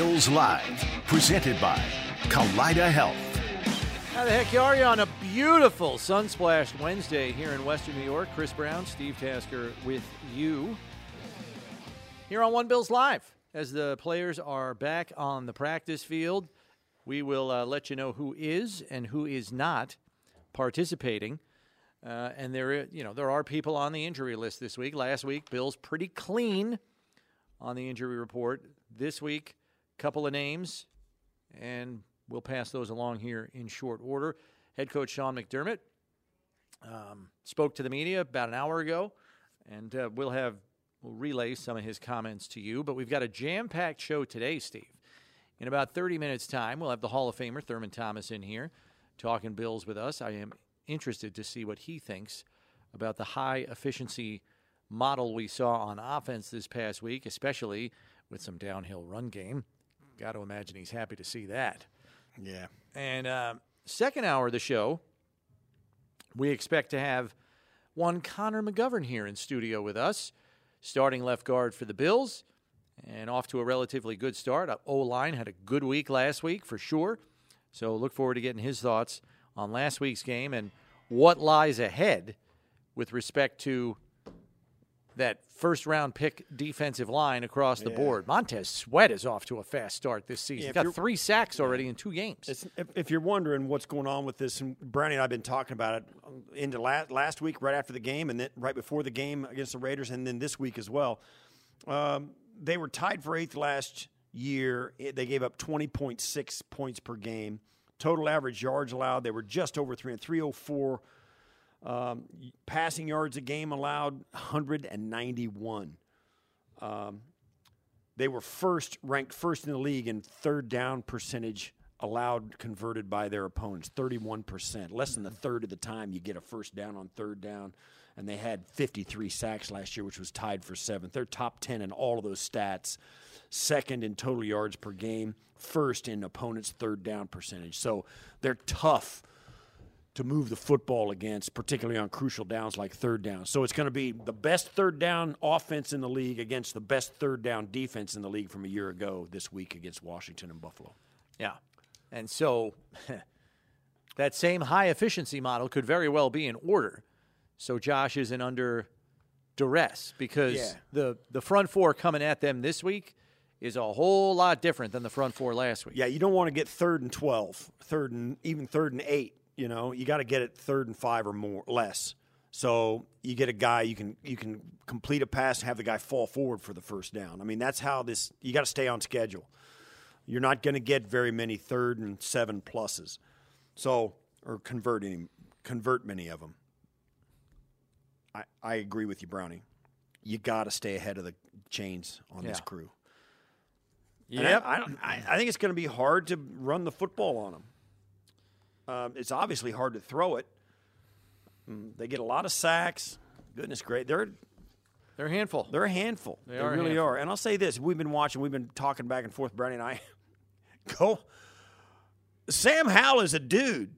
Bills Live, presented by Kaleida Health. How the heck are you on a beautiful sun-splashed Wednesday here in Western New York? Chris Brown, Steve Tasker with you here on One Bills Live. As the players are back on the practice field, we will uh, let you know who is and who is not participating. Uh, and there, you know, there are people on the injury list this week. Last week, Bills pretty clean on the injury report. This week, couple of names, and we'll pass those along here in short order. Head coach Sean McDermott um, spoke to the media about an hour ago, and uh, we'll have we'll relay some of his comments to you. But we've got a jam-packed show today, Steve. In about 30 minutes' time, we'll have the Hall of Famer Thurman Thomas in here talking Bills with us. I am interested to see what he thinks about the high efficiency model we saw on offense this past week, especially with some downhill run game. Got to imagine he's happy to see that. Yeah. And uh, second hour of the show, we expect to have one Connor McGovern here in studio with us, starting left guard for the Bills, and off to a relatively good start. O line had a good week last week for sure. So look forward to getting his thoughts on last week's game and what lies ahead with respect to that first round pick defensive line across the Yeah. board. Montez Sweat is off to a fast start this season. Yeah, got three sacks already in two games. If, if you're wondering what's going on with this, and Brownie and I have been talking about it into last, last week, right after the game, and then right before the game against the Raiders, and then this week as well. Um, they were tied for eighth last year. They gave up 20.6 points per game. Total average yards allowed, they were just over 300, 304. Um, passing yards a game allowed, 191. Um, they were first ranked first in the league in third down percentage allowed converted by their opponents 31% less than a third of the time you get a first down on third down. And they had 53 sacks last year which was tied for seventh. They're top 10 in all of those stats. Second in total yards per game. First in opponents third down percentage. So they're tough to move the football against, particularly on crucial downs like third down. So it's going to be the best third down offense in the league against the best third down defense in the league from a year ago this week against Washington and Buffalo. Yeah. And so that same high efficiency model could very well be in order. So Josh isn't under duress because Yeah. the, the front four coming at them this week is a whole lot different than the front four last week. Yeah, you don't want to get third and 12, third and even third and 8, you know. You got to get it third and 5 or more less. So you get a guy you can you can complete a pass and have the guy fall forward for the first down. I mean, that's how this you got to stay on schedule. You're not going to get very many third and 7 pluses. So or convert any convert many of them. I I agree with you, Brownie. You got to stay ahead of the chains on this crew. Yep. I, I, don't, I, I think it's going to be hard to run the football on them. Um, it's obviously hard to throw it. Mm, They get a lot of sacks. Goodness great, they're They're a handful. they're a handful. They are a really handful. are. And I'll say this: we've been watching, we've been talking back and forth, Brownie and I. Go. Sam Howell is a dude.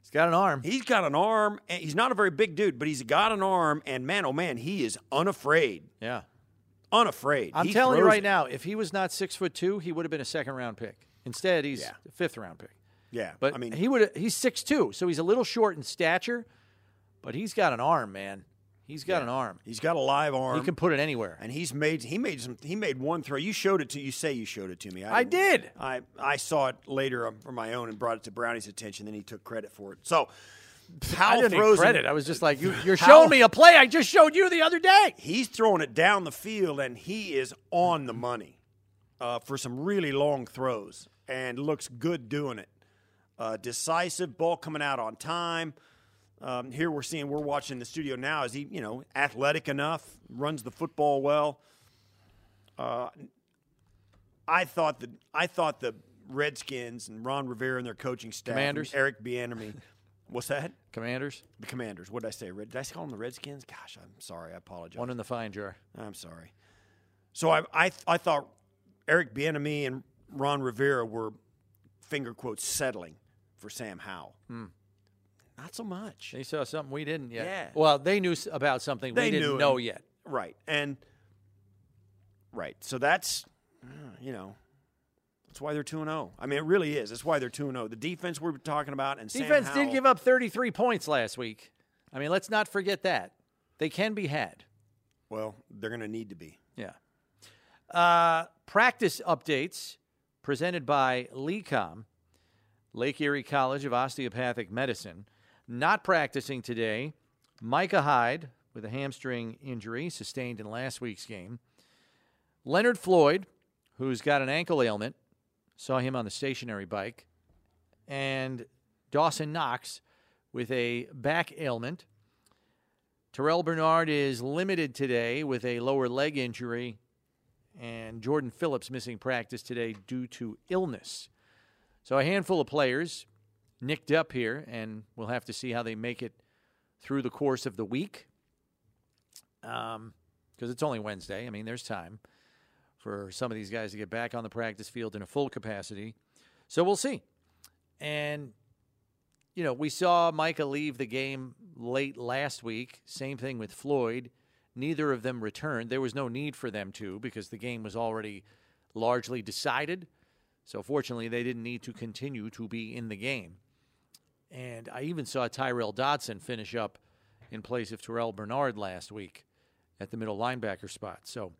He's got an arm. He's got an arm. And he's not a very big dude, but he's got an arm. And man, oh man, he is unafraid. Yeah. Unafraid. I'm He telling you throws right now, if he was not six foot two, he would have been a second round pick. Instead, he's Yeah. a fifth round pick. Yeah, But I mean, he would he's six two, so he's a little short in stature, but he's got an arm, man. He's got an arm. he's got a live arm. He can put it anywhere. and he's made he made some he made one throw. You showed it to you say you showed it to me. I didn't- did. I I saw it later from my own and brought it to Brownie's attention. Then he took credit for it. So I didn't throws credit. it. I was just like, you, you're Howell- showing me a play I just showed you the other day. He's throwing it down the field and he is on the money uh, for some really long throws and looks good doing it. Uh, decisive ball coming out on time. Um, here we're seeing we're watching the studio now. Is he you know athletic enough? Runs the football well. Uh, I thought that I thought the Redskins and Ron Rivera and their coaching staff, and Commanders? Eric Bieniemy. What's that? Commanders, The Commanders. What did I say? Red, did I call them the Redskins? Gosh, I'm sorry. I apologize. one in the fine jar. I'm sorry. So I, I, I thought Eric Bieniemy and Ron Rivera were finger quotes settling for Sam Howell. Not so much. They saw something we didn't yet. Yeah. Well, they knew about something They we didn't know yet. Right. And right. So that's you know, that's why they're 2 0. I mean, it really is. That's why they're 2 0. The defense we're talking about and Defense did give up 33 points last week. I mean, let's not forget that. They can be had. Well, they're going to need to be. Yeah. Uh, practice updates presented by LECOM, Lake Erie College of Osteopathic Medicine. Not practicing today, Micah Hyde with a hamstring injury sustained in last week's game. Leonard Floyd, who's got an ankle ailment, saw him on the stationary bike. And Dawson Knox with a back ailment. Terrell Bernard is limited today with a lower leg injury, and Jordan Phillips missing practice today due to illness. So a handful of players nicked up here, and we'll have to see how they make it through the course of the week. Um, because it's only Wednesday. I mean, there's time for some of these guys to get back on the practice field in a full capacity. So we'll see. And you know, we saw Micah leave the game late last week. Same thing with Floyd. Neither of them returned. There was no need for them to because the game was already largely decided. So fortunately, they didn't need to continue to be in the game. And I even saw Tyrel Dodson finish up in place of Terrell Bernard last week at the middle linebacker spot. So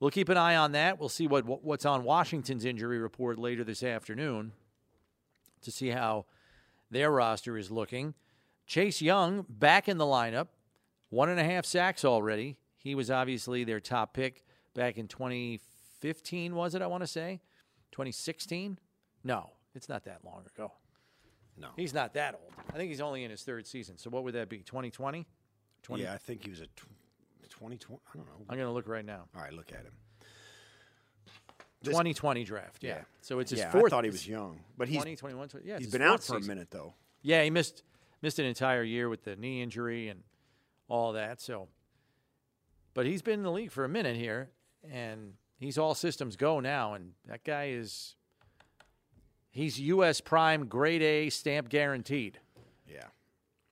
we'll keep an eye on that. We'll see what what's on Washington's injury report later this afternoon to see how their roster is looking. Chase Young back in the lineup, one and a half sacks already. He was obviously their top pick back in 2015, was it? I want to say 2016. No, it's not that long ago. No. He's not that old. I think he's only in his third season. So what would that be? 2020? 20? Yeah, I think he was a tw- 2020. I don't know. I'm going to look right now. All right, look at him. This- 2020 draft. Yeah. Yeah. So it's his yeah, fourth. I thought he was young, but he's 20, 21, 20, yeah, he's been out for a minute though. Yeah, he missed missed an entire year with the knee injury and all that. So, but he's been in the league for a minute here, and he's all systems go now. And that guy is he's U.S. Prime Grade A stamp guaranteed. Yeah,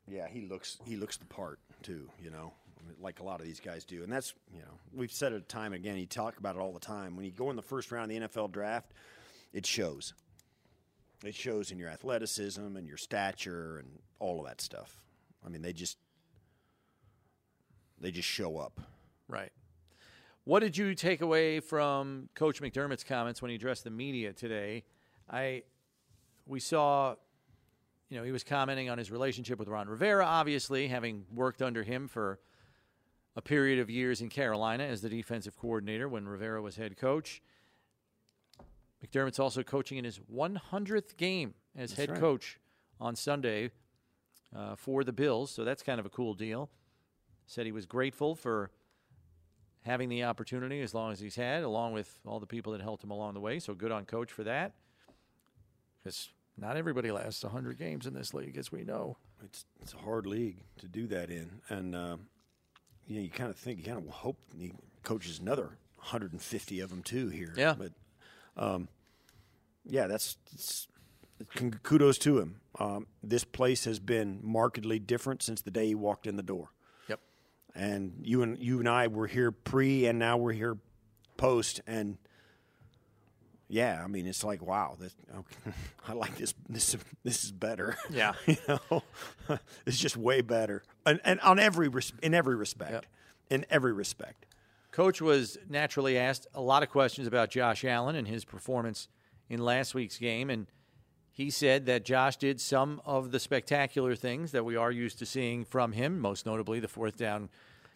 yeah, he looks he looks the part too. You know, like a lot of these guys do, and that's you know we've said it time and again. You talk about it all the time. When you go in the first round of the NFL draft, it shows. It shows in your athleticism and your stature and all of that stuff. I mean, they just they just show up. Right. What did you take away from Coach McDermott's comments when he addressed the media today? I we saw you know, he was commenting on his relationship with Ron Rivera, obviously, having worked under him for a period of years in Carolina as the defensive coordinator when Rivera was head coach. McDermott's also coaching in his 100th game as head right. coach on Sunday uh, for the Bills, so that's kind of a cool deal. Said he was grateful for having the opportunity as long as he's had, along with all the people that helped him along the way. So good on coach for that. Because not everybody lasts 100 games in this league, as we know. It's it's a hard league to do that in, and um, you know you kind of think you kind of hope he coaches another 150 of them too here. Yeah. but um, yeah, that's, that's kudos to him. Um, this place has been markedly different since the day he walked in the door. And you and you and I were here pre, and now we're here post, and yeah, I mean it's like wow, this, okay, I like this. This this is better. Yeah. you know, it's just way better, and, and on every res- in every respect, Yep. in every respect. Coach was naturally asked a lot of questions about Josh Allen and his performance in last week's game, and he said that Josh did some of the spectacular things that we are used to seeing from him, most notably the fourth down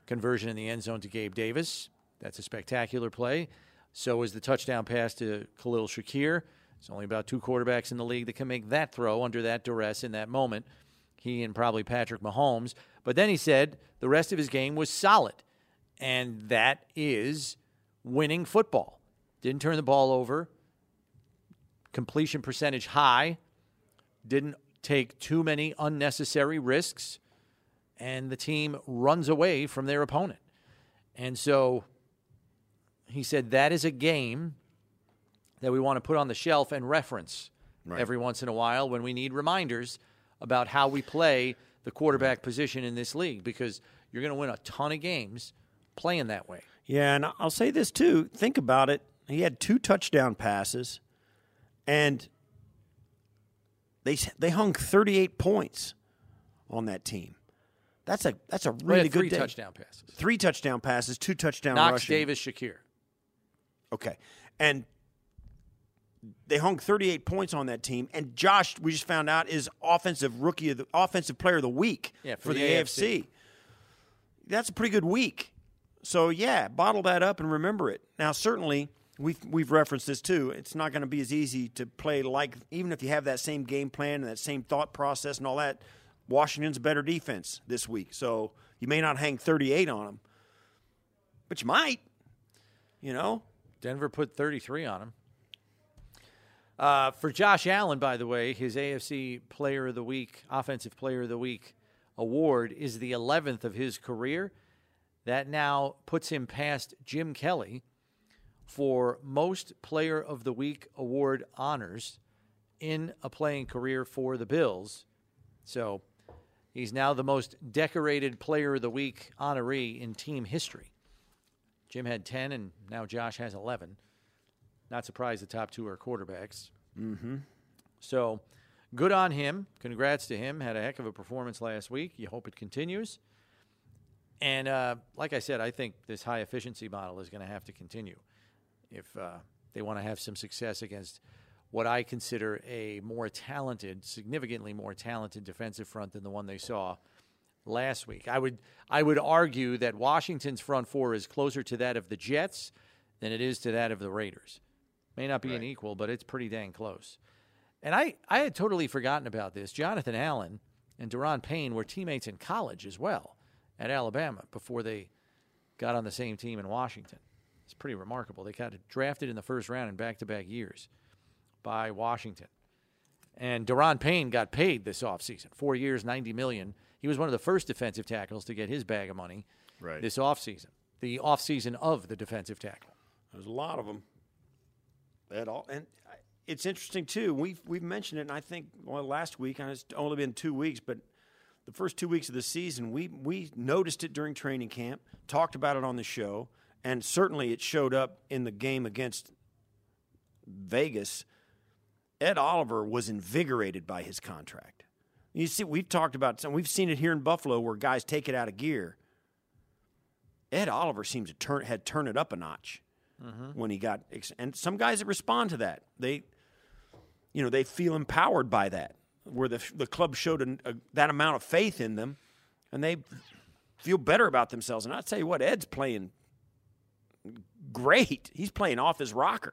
conversion in the end zone to Gabe Davis. That's a spectacular play. So was the touchdown pass to Khalil Shakir. There's only about two quarterbacks in the league that can make that throw under that duress in that moment. He and probably Patrick Mahomes. But then he said the rest of his game was solid and that is winning football. Didn't turn the ball over, completion percentage high, didn't take too many unnecessary risks, and the team runs away from their opponent. And so he said that is a game that we want to put on the shelf and reference Right. every once in a while when we need reminders about how we play the quarterback position in this league because you're going to win a ton of games playing that way. Yeah, and I'll say this too. Think about it. He had two touchdown passes, and they they hung 38 points on that team. That's a that's a really had good three day. touchdown passes. Three touchdown passes, two touchdown Knox, rushing. Davis, Shakir. Okay. And they hung 38 points on that team. And Josh, we just found out, is offensive rookie of the offensive player of the week Yeah, for, for the, the AFC. AFC. That's a pretty good week. So yeah, bottle that up and remember it. Now certainly we've we've referenced this too. It's not going to be as easy to play like even if you have that same game plan and that same thought process and all that. Washington's a better defense this week, so you may not hang 38 on them, but you might. You know, Denver put 33 on them. Uh, for Josh Allen, by the way, his AFC Player of the Week, Offensive Player of the Week award is the 11th of his career. That now puts him past Jim Kelly for most Player of the Week award honors in a playing career for the Bills. So he's now the most decorated Player of the Week honoree in team history. Jim had 10, and now Josh has 11. Not surprised the top two are quarterbacks. Mm-hmm. So good on him. Congrats to him. Had a heck of a performance last week. You hope it continues. And uh, like I said, I think this high efficiency model is going to have to continue if uh, they want to have some success against what I consider a more talented, significantly more talented defensive front than the one they saw last week. I would I would argue that Washington's front four is closer to that of the Jets than it is to that of the Raiders. May not be an equal, but it's pretty dang close. And I, I had totally forgotten about this. Jonathan Allen and Daron Payne were teammates in college as well at Alabama before they got on the same team in Washington. It's pretty remarkable. They got drafted in the first round in back to back years by Washington. And Daron Payne got paid this offseason. Four years, ninety million. He was one of the first defensive tackles to get his bag of money Right. this offseason. The offseason of the defensive tackle. There's a lot of them. At all, and it's interesting too. We've we've mentioned it, and I think well last week, and it's only been two weeks, but the first two weeks of the season, we we noticed it during training camp, talked about it on the show, and certainly it showed up in the game against Vegas. Ed Oliver was invigorated by his contract. You see, we've talked about some. We've seen it here in Buffalo where guys take it out of gear. Ed Oliver seems to turn had turn it up a notch mm-hmm. when he got and some guys that respond to that they you know they feel empowered by that where the the club showed an, a, that amount of faith in them and they feel better about themselves and I tell you what Ed's playing great he's playing off his rocker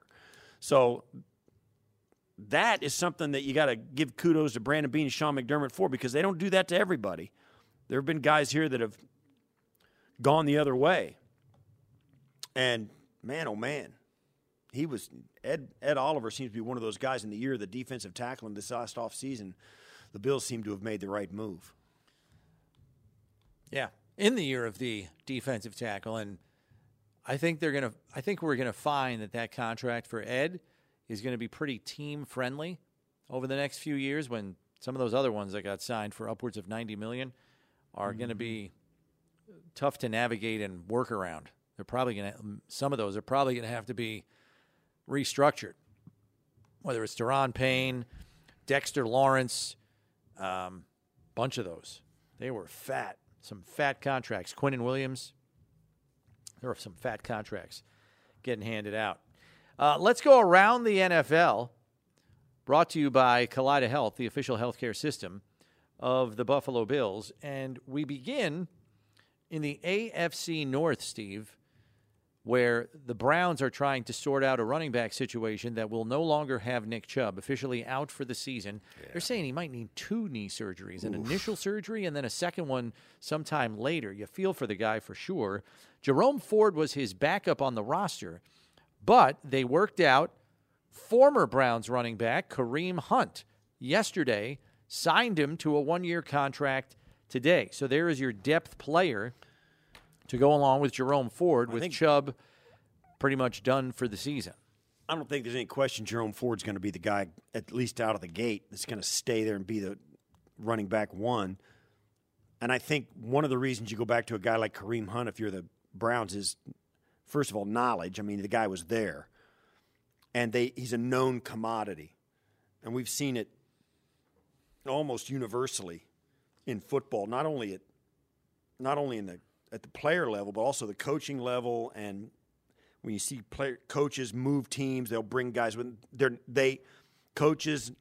so that is something that you got to give kudos to Brandon Beane and Sean McDermott for because they don't do that to everybody there have been guys here that have gone the other way and man, oh man, he was Ed Ed Oliver seems to be one of those guys in the year of the defensive tackle in this last offseason. The Bills seem to have made the right move. Yeah, in the year of the defensive tackle, and I think they're gonna. I think we're gonna find that that contract for Ed is going to be pretty team friendly over the next few years. When some of those other ones that got signed for upwards of ninety million are going to be tough to navigate and work around. They're probably going to. Some of those are probably going to have to be restructured. Whether it's Daron Payne, Dexter Lawrence, um, bunch of those. They were fat. Some fat contracts. Quinnen Williams. There were some fat contracts getting handed out. Uh, let's go around the NFL. Brought to you by Kaleida Health, the official healthcare system of the Buffalo Bills. And we begin in the AFC North, Steve, where the Browns are trying to sort out a running back situation that will no longer have Nick Chubb officially out for the season. They're saying he might need two knee surgeries an initial surgery and then a second one sometime later. You feel for the guy for sure. Jerome Ford was his backup on the roster, but they worked out former Browns running back Kareem Hunt yesterday, signed him to a one year contract today. So there is your depth player to go along with Jerome Ford, with Chubb pretty much done for the season. I don't think there's any question Jerome Ford's going to be the guy, at least out of the gate, that's going to stay there and be the running back one. And I think one of the reasons you go back to a guy like Kareem Hunt, if you're the Browns, is first of all knowledge. I mean, the guy was there, and they he's a known commodity, and we've seen it almost universally in football. Not only at not only in the at the player level, but also the coaching level. And when you see player, coaches move teams, they'll bring guys when they're they coaches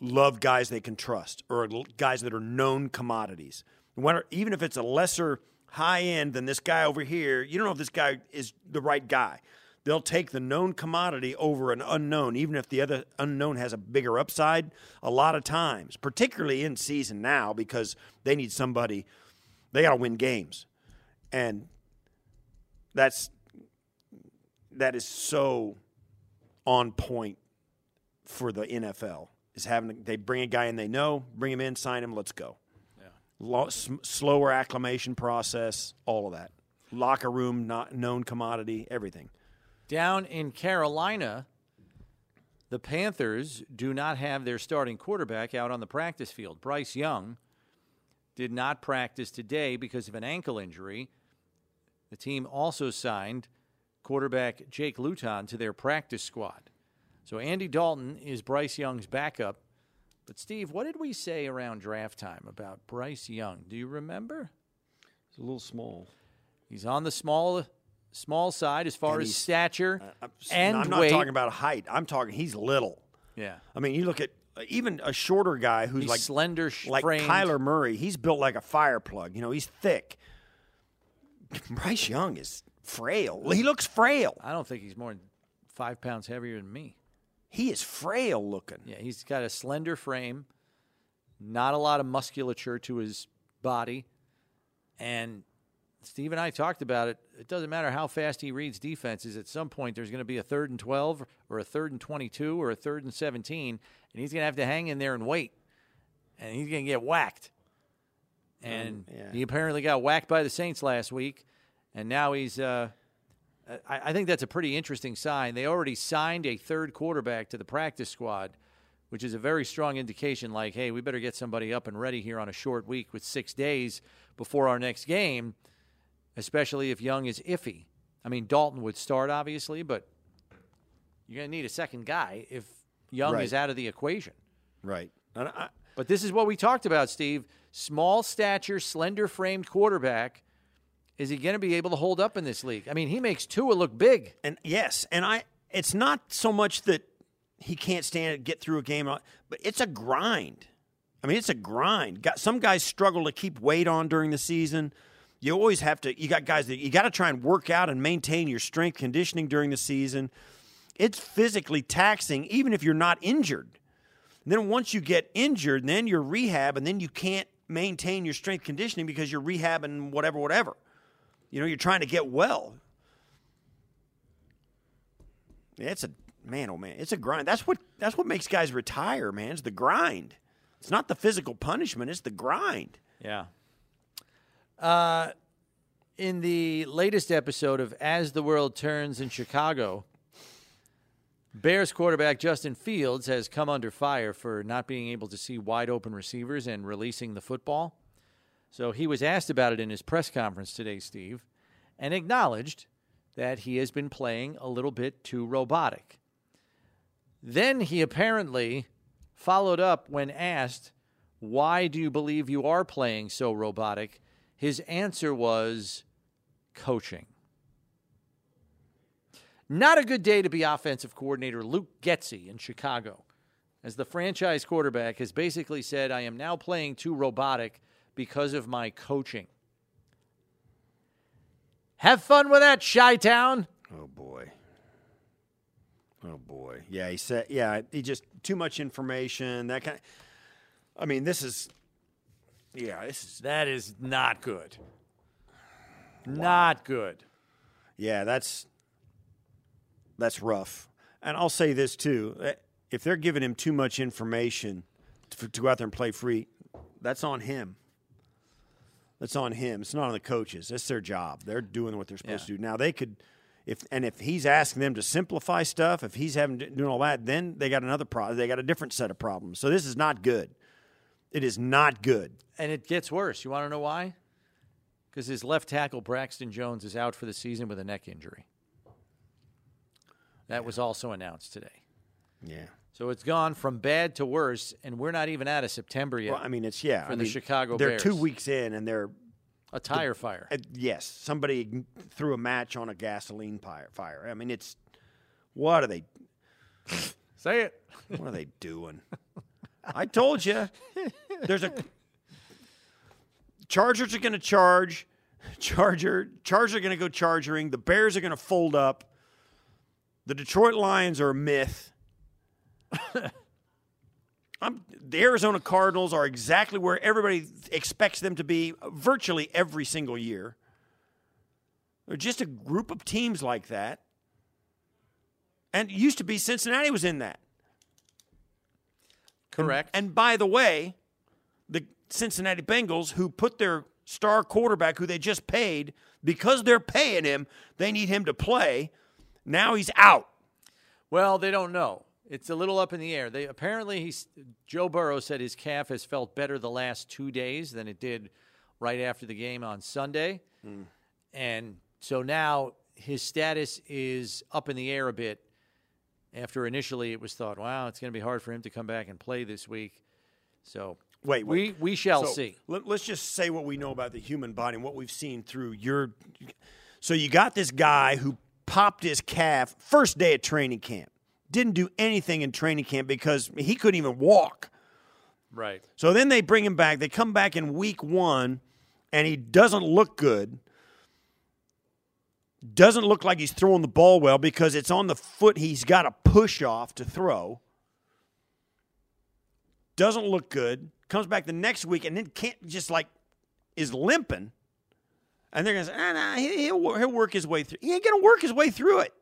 love guys they can trust or guys that are known commodities. Even if it's a lesser high end than this guy over here, you don't know if this guy is the right guy. They'll take the known commodity over an unknown, even if the other unknown has a bigger upside. A lot of times, particularly in season now, because they need somebody, they got to win games, and that's that is so on point for the NFL. Is having they bring a guy in they know, bring him in, sign him, let's go. Slower acclimation process, all of that. Locker room, not known commodity, everything. Down in Carolina, the Panthers do not have their starting quarterback out on the practice field. Bryce Young did not practice today because of an ankle injury. The team also signed quarterback Jake Luton to their practice squad. So Andy Dalton is Bryce Young's backup. But Steve, what did we say around draft time about Bryce Young? Do you remember? He's a little small. He's on the small small side as far as stature uh, and I'm not weight. talking about height. I'm talking he's little. Yeah. I mean, you look at uh, even a shorter guy who's he's like slender, like framed. Kyler Murray. He's built like a fire plug. You know, he's thick. Bryce Young is frail. He looks frail. I don't think he's more than five pounds heavier than me. He is frail looking. Yeah, he's got a slender frame, not a lot of musculature to his body, and Steve and I talked about it. It doesn't matter how fast he reads defenses. At some point, there's going to be a third and 12 or a third and 22 or a third and 17, and he's going to have to hang in there and wait. And he's going to get whacked. And um, yeah. he apparently got whacked by the Saints last week. And now he's, uh, I, I think that's a pretty interesting sign. They already signed a third quarterback to the practice squad, which is a very strong indication like, hey, we better get somebody up and ready here on a short week with six days before our next game especially if Young is iffy. I mean, Dalton would start, obviously, but you're going to need a second guy if Young right. is out of the equation. Right. I, but this is what we talked about, Steve. Small stature, slender framed quarterback. Is he going to be able to hold up in this league? I mean, he makes Tua look big. And yes, and I. It's not so much that he can't stand it, get through a game, but it's a grind. I mean, it's a grind. Some guys struggle to keep weight on during the season you always have to you got guys that you got to try and work out and maintain your strength conditioning during the season it's physically taxing even if you're not injured and then once you get injured then you're rehab and then you can't maintain your strength conditioning because you're rehabbing whatever whatever you know you're trying to get well. Yeah, it's a man oh man it's a grind. That's what that's what makes guys retire man it's the grind. It's not the physical punishment it's the grind. Yeah. Uh, in the latest episode of As the World Turns in Chicago, Bears quarterback Justin Fields has come under fire for not being able to see wide open receivers and releasing the football. So he was asked about it in his press conference today, Steve, and acknowledged that he has been playing a little bit too robotic. Then he apparently followed up when asked, Why do you believe you are playing so robotic? His answer was coaching. Not a good day to be offensive coordinator Luke Getsy in Chicago, as the franchise quarterback has basically said, I am now playing too robotic because of my coaching. Have fun with that, Chi Town. Oh, boy. Oh, boy. Yeah, he said, yeah, he just too much information, that kind of. I mean, this is yeah, this is that is not good. Wow. Not good. Yeah, that's that's rough. And I'll say this too: eh, if they're giving him too much information to, to go out there and play free, that's on him. That's on him. It's not on the coaches. That's their job. They're doing what they're supposed yeah. to do. Now they could, if and if he's asking them to simplify stuff, if he's having doing all that, then they got another problem. They got a different set of problems. So this is not good. It is not good. And it gets worse. You want to know why? Because his left tackle, Braxton Jones, is out for the season with a neck injury. That was also announced today. Yeah. So it's gone from bad to worse, and we're not even out of September yet. Well, I mean, it's yeah. For I the mean, Chicago they're Bears. two weeks in, and they're a tire fire. uh, yes, somebody threw a match on a gasoline fire. Fire. I mean, it's what are they? Say it. What are they doing? I told you. There's a Chargers are going to charge. Charger Chargers are going to go chargering. The Bears are going to fold up. The Detroit Lions are a myth. I'm, the Arizona Cardinals are exactly where everybody expects them to be virtually every single year. They're just a group of teams like that. And it used to be Cincinnati was in that. Correct. And by the way, the Cincinnati Bengals, who put their star quarterback, who they just paid, because they're paying him, they need him to play. Now he's out. Well, they don't know. It's a little up in the air. They apparently he's Joe Burrow said his calf has felt better the last two days than it did right after the game on Sunday, hmm. and so now his status is up in the air a bit. After initially it was thought, wow, it's going to be hard for him to come back and play this week. So Wait, we wait. we shall So, see. Let, us just say what we know about the human body and what we've seen through your. So you got this guy who popped his calf first day of training camp. Didn't do anything in training camp because he couldn't even walk. Right. So then they bring him back. They come back in week one, and he doesn't look good. Doesn't look like he's throwing the ball well because it's on the foot he's got to push off to throw. Doesn't look good. Comes back the next week and then can't just like is limping. And they're gonna say, ah, nah, he- he'll, he'll work his way through. He ain't gonna work his way through it.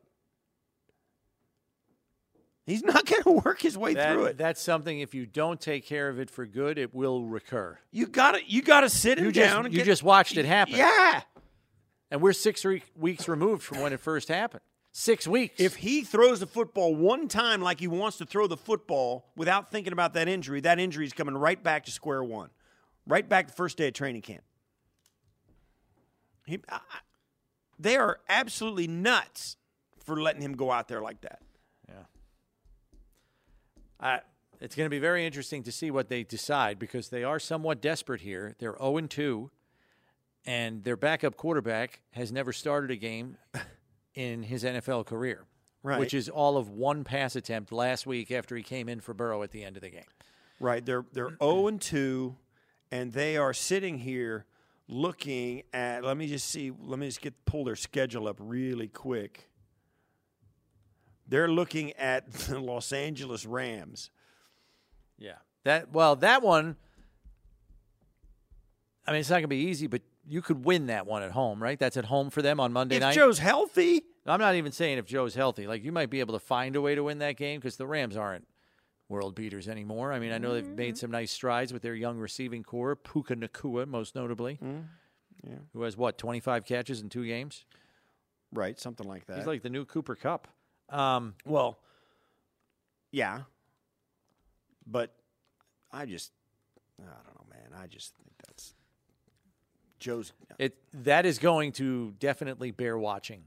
He's not gonna work his way That- through it. That's something. If you don't take care of it for good, it will recur. You gotta you gotta sit him just down. and you get- just watched it happen. Yeah. And we're six re- weeks removed from when it first happened. Six weeks. If he throws the football one time like he wants to throw the football without thinking about that injury, that injury is coming right back to square one, right back the first day of training camp. He, I- they are absolutely nuts for letting him go out there like that. I, it's going to be very interesting to see what they decide because they are somewhat desperate here. They're 0 2, and their backup quarterback has never started a game in his NFL career, Right. which is all of one pass attempt last week after he came in for Burrow at the end of the game. Right. They're they're 0 and 2 and they are sitting here looking at let me just see let me just get pull their schedule up really quick. They're looking at the Los Angeles Rams. Yeah. That well, that one. I mean, it's not going to be easy, but you could win that one at home, right? That's at home for them on Monday If night. Joe's healthy, I'm not even saying if Joe's healthy. Like you might be able to find a way to win that game because the Rams aren't world beaters anymore. I mean, I know they've Mm-hmm. made some nice strides with their young receiving corps, Puka Nacua most notably, Mm-hmm. who has what 25 catches in two games. right, something like that. He's like the new Cooper Kupp. Um, well, yeah. But I just I don't know, man. I just think that's Joe's it that is going to definitely bear watching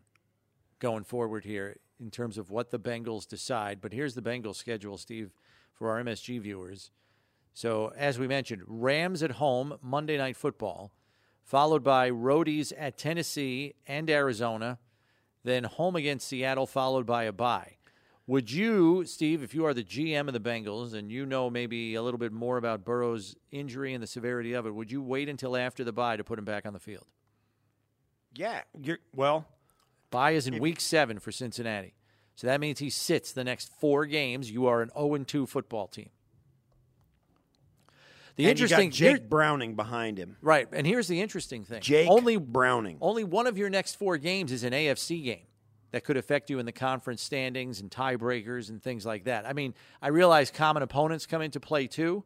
going forward here in terms of what the Bengals decide. But here's the Bengals schedule, Steve, for our MSG viewers. So as we mentioned, Rams at home Monday Night Football, followed by roadies at Tennessee and Arizona, then home against Seattle, followed by a bye. Would you, Steve, if you are the GM of the Bengals and you know maybe a little bit more about Burrow's injury and the severity of it, would you wait until after the bye to put him back on the field? Yeah, you're well, Bye is in week seven for Cincinnati. So that means he sits the next four games. You are an 0 2 football team. The and you interesting got Jake Browning behind him. right, and here's the interesting thing. Jake only Browning. only one of your next four games is an AFC game that could affect you in the conference standings and tiebreakers and things like that. I mean, I realize common opponents come into play too,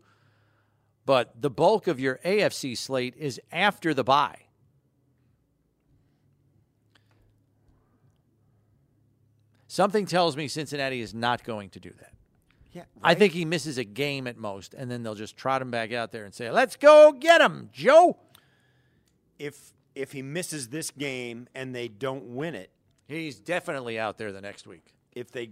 but the bulk of your AFC slate is after the bye. Something tells me Cincinnati is not going to do that. Yeah, I think he misses a game at most, and then they'll just trot him back out there and say, "Let's go get him, Joe." if if he misses this game and they don't win it, He's definitely out there the next week. if they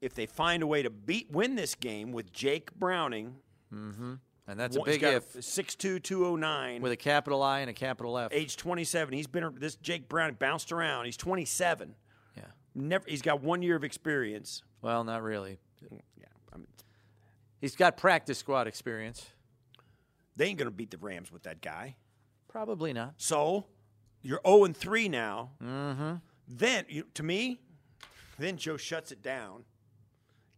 if they find a way to beat win this game with Jake Browning, mm-hmm. And that's a one- he's big got if 6'2", 209, with a capital I and a capital F. age 27. He's been this Jake Browning bounced around. He's 27. Yeah. Never he's got 1 year of experience. Well, not really. Yeah. I mean, He's got practice squad experience. they ain't going to beat the Rams with that guy. Probably not. So, you're 0 and 3 now. Mm-hmm. Then, you, to me, then Joe shuts it down,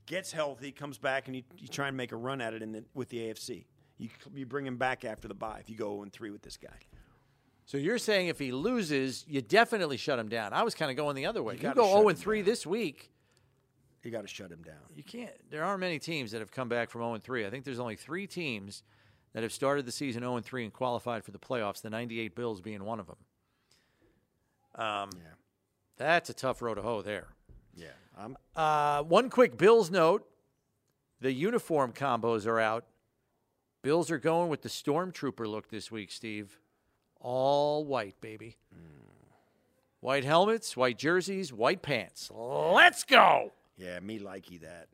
gets healthy, comes back, and you, you try and make a run at it in the, with the AFC. You, you bring him back after the bye if you go 0 and 3 with this guy. So you're saying if he loses, you definitely shut him down. I was kind of going the other way. You, gotta go 0 and 3 this week. You got to shut him down. You can't. There aren't many teams that have come back from 0 and 3. I think there's only three teams that have started the season 0 and 3 and qualified for the playoffs. The 98 Bills being one of them. Um, Yeah. That's a tough road to hoe there. Yeah. I'm, Uh, one quick Bills note: the uniform combos are out. Bills are going with the stormtrooper look this week, Steve. All white, baby. White helmets, white jerseys, white pants. Let's go. Yeah, me likey that.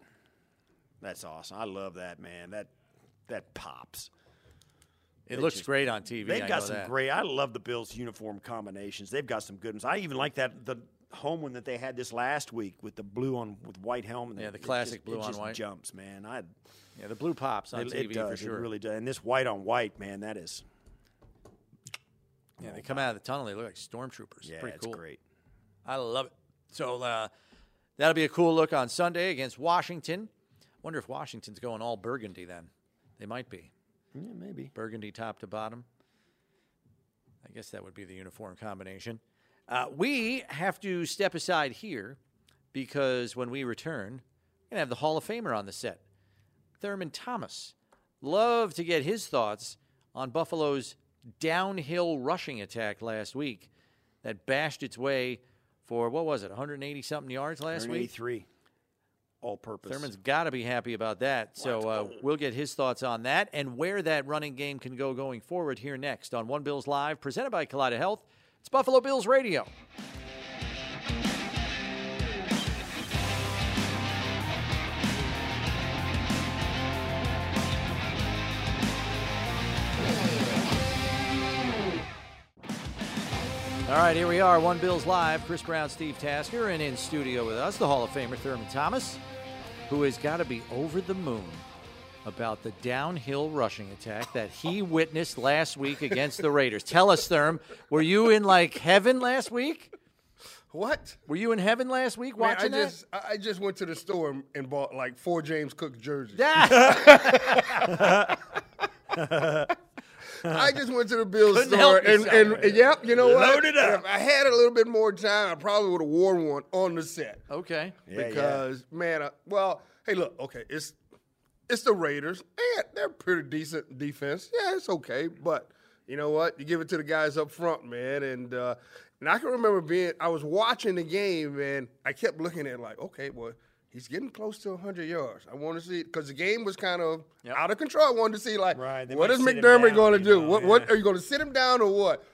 That's awesome. I love that, man. That that pops. It They looks just- great on TV. They've I got some that. great. I love the Bills uniform combinations. They've got some good ones. I even like that the home one that they had this last week with the blue on with white helmet. Yeah, the classic just- blue it on just white. Jumps, man. I Yeah, the blue pops on it, TV it does. for sure. It really does. And this white on white, man, that is yeah, they come out of the tunnel. They look like stormtroopers. yeah, Pretty it's cool. great. I love it. So uh, that'll be a cool look on Sunday against Washington. Wonder if Washington's going all burgundy then. They might be. Yeah, maybe. burgundy top to bottom. I guess that would be the uniform combination. Uh, we have to step aside here because when we return, we're going to have the Hall of Famer on the set, Thurman Thomas. Love to get his thoughts on Buffalo's downhill rushing attack last week that bashed its way for, what was it, 180 something yards last week? 183. All purpose. Thurman's got to be happy about that. So uh, we'll get his thoughts on that and where that running game can go going forward here next on One Bills Live, presented by Kaleida Health. It's Buffalo Bills Radio. All right, here we are, One Bills Live. Chris Brown, Steve Tasker, and in studio with us, the Hall of Famer Thurman Thomas, who has got to be over the moon about the downhill rushing attack that he witnessed last week against the Raiders. Tell us, Thurm, were you in like heaven last week? What? Were you in heaven last week Man, I watching just I I just went to the store and- bought like four James Cook jerseys. that? I just went to the Bills Couldn't store and, and, and yep, you know what? Load it up. If I had a little bit more time, I probably would have worn one on the set. okay. Yeah, yeah. because man, I, well, hey, look, okay, it's it's the Raiders. Yeah, they're pretty decent defense. Yeah, it's okay, but you know what? You give it to the guys up front, man, and uh, and I can remember being I was watching the game and I kept looking at it like, okay, well. He's getting close to 100 yards. I want to see because the game was kind of Yep. out of control. I wanted to see like, Right, they what might is sit him McDermott going to do? know, what, what are you going to sit him down or what?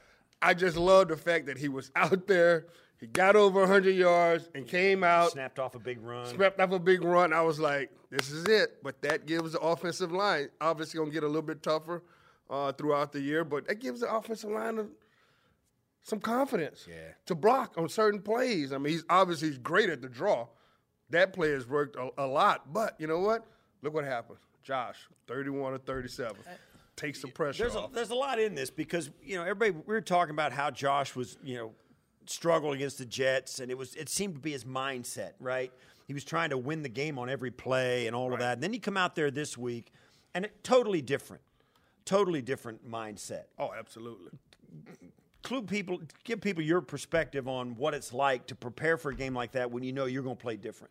I just love the fact that he was out there. He got over 100 yards and came out Snapped off a big run. swept off a big run. I was like, this is it. But that gives the offensive line, obviously, going to get a little bit tougher uh, throughout the year, but that gives the offensive line a, some confidence Yeah. to block on certain plays. I mean, he's obviously he's great at the draw. That play has worked a, a lot. But you know what? Look what happened. Josh, 31 or 37. Uh, Takes the pressure There's a, there's a lot in this because you know everybody we were talking about how Josh was you know struggled against the Jets and it was it seemed to be his mindset right he was trying to win the game on every play and all of that and then you come out there this week and it totally different totally different mindset oh, absolutely. Clue people give people your perspective on what it's like to prepare for a game like that when you know you're going to play different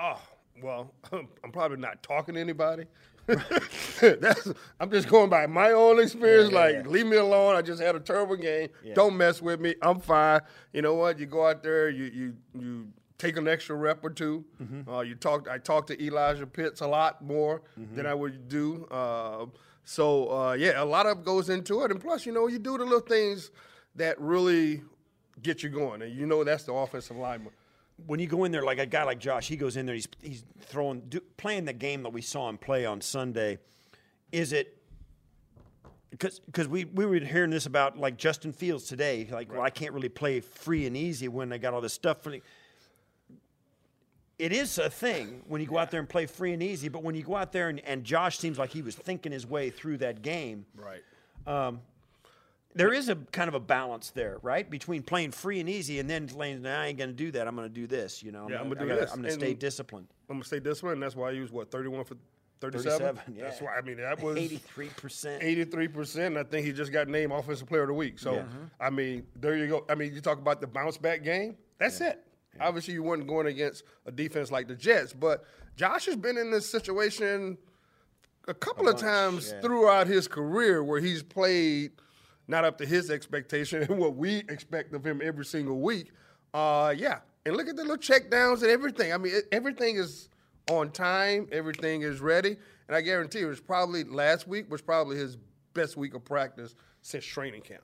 Oh, well, I'm probably not talking to anybody. That's, I'm just going by my own experience. Yeah, yeah, like, yeah. leave me alone. I just had a terrible game. Don't mess with me. I'm fine. You know what? You go out there. You you you take an extra rep or 2 Mm-hmm. Uh, you talk. I talk to Elijah Pitts a lot more Mm-hmm. than I would do. Uh, so uh, yeah, a lot of it goes into it. And plus, you know, you do the little things that really get you going, and you know that's the offensive lineman. when you go in there like a guy like Josh, he goes in there, he's he's throwing, do, playing the game that we saw him play on Sunday. Is it because because we, we were hearing this about like Justin Fields today, like well I can't really play free and easy when I got all this stuff. It is a thing when you go out there and play free and easy, but when you go out there and, and Josh seems like he was thinking his way through that game, Right. Um, there is a kind of a balance there, right? Between playing free and easy and then saying, nah, I ain't going to do that. I'm going to do this, you know. Yeah, I'm gonna do gotta- this. I'm going to stay disciplined. I'm gonna stay disciplined. And that's why I use what 31 for 37. 37, yeah. That's why I mean that was 83%. 83 percent. I think he just got named offensive player of the week. So I mean, there you go. I mean, you talk about the bounce back game. That's it. Obviously, you weren't going against a defense like the Jets, but Josh has been in this situation a couple of times yeah. throughout his career where he's played not up to his expectation and what we expect of him every single week. Uh, yeah, and look at the little check downs and everything. I mean, it, everything is on time. Everything is ready, and I guarantee you, it was probably last week was probably his best week of practice since training camp.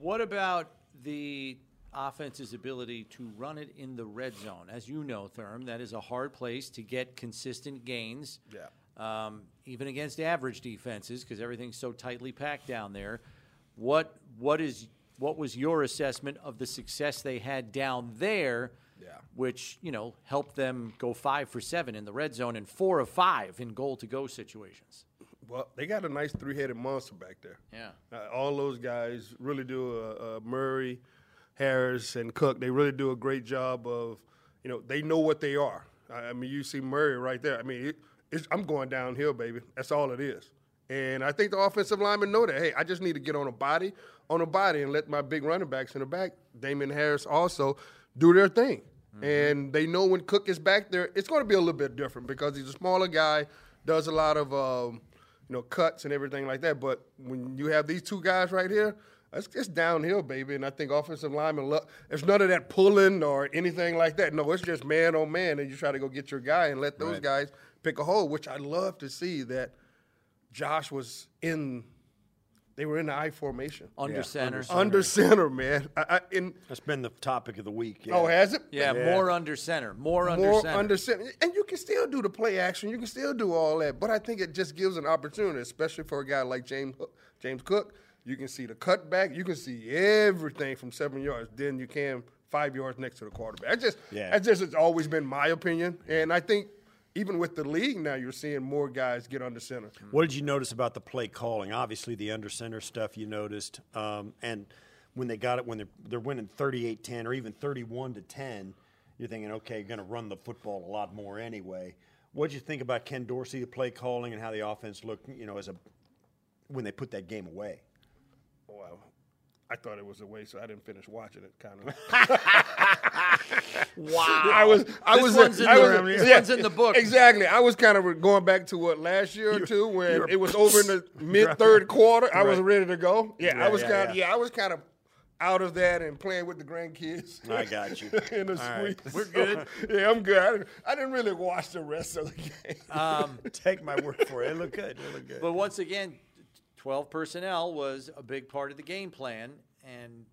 What about the offense's ability to run it in the red zone? As you know, Therm, that is a hard place to get consistent gains. Yeah. Um, even against average defenses, because everything's so tightly packed down there. What what is what was your assessment of the success they had down there? Yeah. Which you know helped them go five for seven in the red zone and four of five in goal to go situations. Well, they got a nice three-headed monster back there. Yeah. Uh, all those guys really do. Uh, uh, Murray, Harris, and Cook. They really do a great job of, you know, they know what they are. I, I mean, you see Murray right there. I mean, it, it's, I'm going downhill, baby. That's all it is. And I think the offensive linemen know that. Hey, I just need to get on a body, on a body, and let my big running backs in the back, Damien Harris, also do their thing. And they know when Cook is back there, it's going to be a little bit different because he's a smaller guy, does a lot of um, you know cuts and everything like that. But when you have these two guys right here, it's, it's downhill, baby. And I think offensive linemen, lo- there's none of that pulling or anything like that. No, it's just man on man, and you try to go get your guy and let those guys pick a hole. Which I love to see that Josh was in. They were in the I formation. Under Yeah, center. under Under center, man. I, I, in, That's been the topic of the week. Yeah. Oh, has it? Yeah, Yeah. more under center. More under more center. under center. And you can still do the play action. You can still do all that. But I think it just gives an opportunity, especially for a guy like James James Cook. You can see the cutback. You can see everything from seven yards. Then you can five yards next to the quarterback. That just Yeah. that just has always been my opinion. And I think even with the league now, you're seeing more guys get under center. What did you notice about the play calling? Obviously, the under center stuff you noticed, um, and when they got it, when they're they're winning 38-10 or even 31 to 10, you're thinking, okay, you're going to run the football a lot more anyway. What did you think about Ken Dorsey, the play calling, and how the offense looked? You know, as a when they put that game away. Wow. I thought it was a waste, so I didn't finish watching it. Kind of. wow. I was, I This was, one's in I the- was, this one's in the book. Exactly. I was kind of going back to what last year or two when it was over in the mid third quarter. I was ready to go. Yeah, I was yeah, kind of, yeah. yeah. I was kind of out of that and playing with the grandkids. I got you. in the All right. suite. We're good. yeah, I'm good. I didn't, I didn't really watch the rest of the game. Um, Take my word for it. It looked good. It looked good. But once again, 12 personnel was a big part of the game plan. And,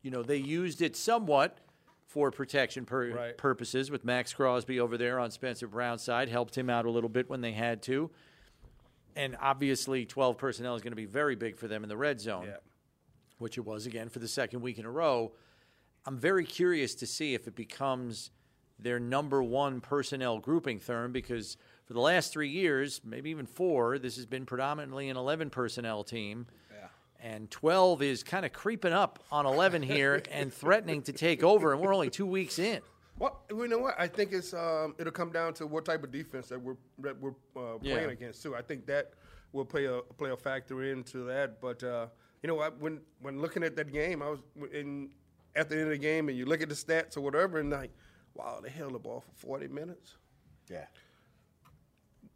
you know, they used it somewhat for protection pur- Right. purposes with Maxx Crosby over there on Spencer Brown's side, helped him out a little bit when they had to. And obviously, 12 personnel is going to be very big for them in the red zone, Yeah. which it was again for the second week in a row. I'm very curious to see if it becomes their number one personnel grouping therm because for the last three years, maybe even four, this has been predominantly an 11 personnel team. And 12 is kind of creeping up on 11 here and threatening to take over, and we're only two weeks in. Well, you know what? I think it's um, it'll come down to what type of defense that we're that we're uh, playing Yeah. against too. I think that will play a play a factor into that. But uh, you know, I, when when looking at that game, I was in at the end of the game, and you look at the stats or whatever, and like, wow, they held the ball for forty minutes. yeah.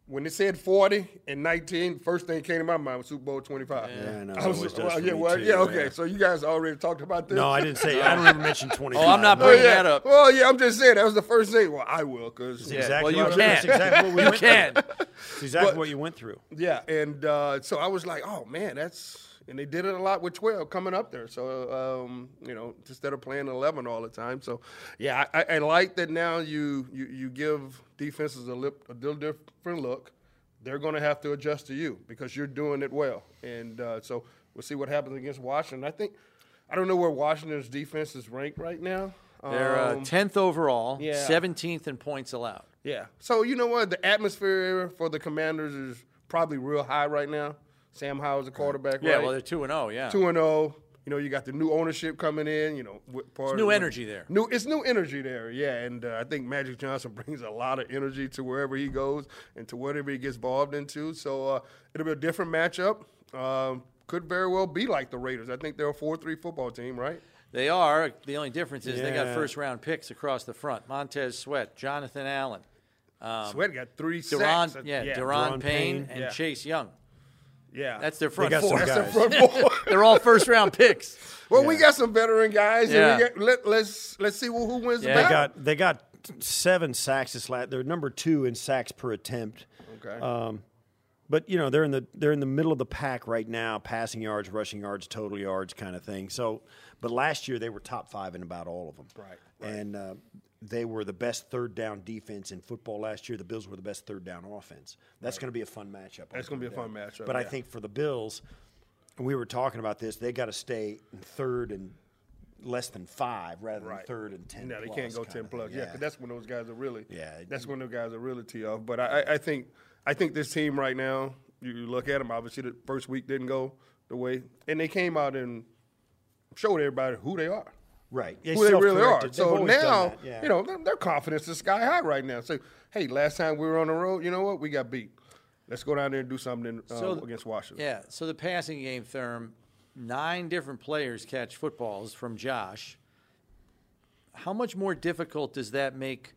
When they said 40 and 19, first thing came to my mind was Super Bowl 25. Yeah, I know. I It was, always well, yeah, well, too, yeah, okay. yeah. So you guys already talked about this? No, I didn't say. I don't even mention 25. Oh, I'm not bringing yeah. that up. Well, yeah, I'm just saying that was the first thing. Well, I will, because Yeah, Exactly well, you what- can. that's exactly what we you went through. can. It's exactly But- what you went through. Yeah, and uh, so I was like, oh man, that's and they did it a lot with 12 coming up there. So, um, you know, instead of playing 11 all the time. So, yeah, I, I like that now you, you, you give defenses a, lip, a little different look. They're going to have to adjust to you because you're doing it well. And uh, so we'll see what happens against Washington. I think, I don't know where Washington's defense is ranked right now. They're uh, Um, 10th overall, yeah. 17th in points allowed. yeah. So you know what? The atmosphere for the Commanders is probably real high right now. Sam Howell's the quarterback. Yeah, right? well, they're 2 and 0, yeah. two and zero. You know, you got the new ownership coming in. You know, with part new of- energy there. New, it's new energy there. Yeah, and uh, I think Magic Johnson brings a lot of energy to wherever he goes and to whatever he gets involved into. So uh, it'll be a different matchup. Um, could very well be like the Raiders. I think they're a four-three football team, right? They are. The only difference is they got first round picks across the front. Montez Sweat, Jonathan Allen, Sweat got three Daron, sacks. yeah, yeah, Daron Daron Payne, Payne. and Yeah. Chase Young. Yeah. That's their front four. That's their front four. They're all first round picks. well, we got some veteran guys. Yeah. And we got, let, let's let's see who, who wins Yeah. the They battle. got they got seven sacks this last. They're number two in sacks per attempt. okay. Um, but you know they're in the they're in the middle of the pack right now, passing yards, rushing yards, total yards, kind of thing. So, but last year they were top five in about all of them. Right, And uh, they were the best third down defense in football last year. The Bills were the best third down offense. That's going to be a fun matchup. That's gonna be a third fun matchup, But I think for the Bills, we were talking about this, they got to stay in third and less than five rather than third and ten. No, they can't go ten plus. Yeah, 'cause that's when those guys are really. Yeah. that's when those guys are really tee off. But I, I- I think, I think this team right now. You, you look at them. Obviously, the first week didn't go the way, and they came out and showed everybody who they are, right. who they really are. They've So now, yeah. you know, their, their confidence is sky high right now. So, hey, last time we were on the road, you know what? We got beat. Let's go down there and do something uh, So- against Washington. Yeah. So the passing game, Therm, nine different players catch footballs from Josh. How much more difficult does that make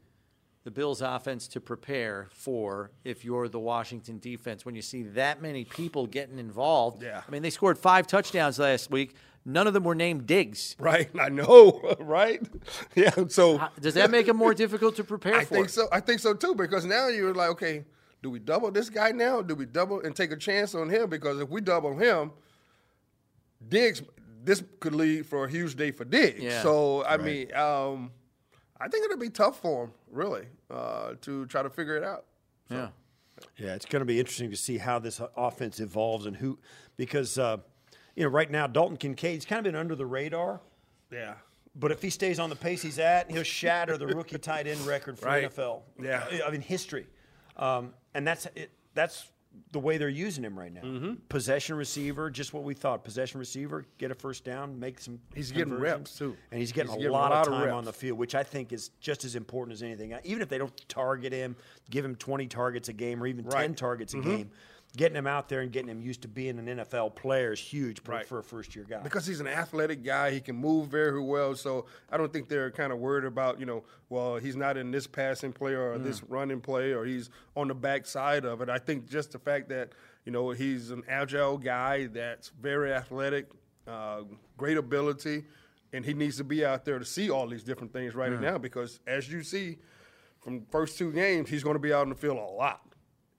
the Bills' offense to prepare for if you're the Washington defense when you see that many people getting involved? Yeah. I mean, they scored five touchdowns last week. None of them were named Diggs. Right, I know, right? Yeah. So How- Does that make it more difficult to prepare for I for? think so. I think so too because now you're like, okay, do we double this guy now? Do we double and take a chance on him? Because if we double him, Diggs, this could lead for a huge day for Diggs. Yeah. So I mean, um, I think it'll be tough for him, really, uh, to try to figure it out. Yeah. Yeah, it's going to be interesting to see how this offense evolves and who, because uh, you know right now Dalton Kincaid's kind of been under the radar, Yeah. but if he stays on the pace he's at, he'll shatter the rookie tight end record for Right. NFL. Yeah. I mean history, um, and that's it, that's the way they're using him right now. Mm-hmm. Possession receiver, just what we thought. Possession receiver, get a first down, make some. He's getting reps, too. and he's getting, He's a, getting a lot lot of time reps. on the field, which I think is just as important as anything. Even if they don't target him, give him 20 targets a game or even 10 Right. Mm-hmm. targets a game, getting him out there and getting him used to being an NFL player is huge for, Right. for a first year guy. because he's an athletic guy. He can move very well. So I don't think they're kind of worried about, you know, well, he's not in this passing play or this running play or he's on the back side of it. I think just the fact that, you know, he's an agile guy that's very athletic, uh, great ability, and he needs to be out there to see all these different things right now because as you see from first two games, he's going to be out in the field a lot.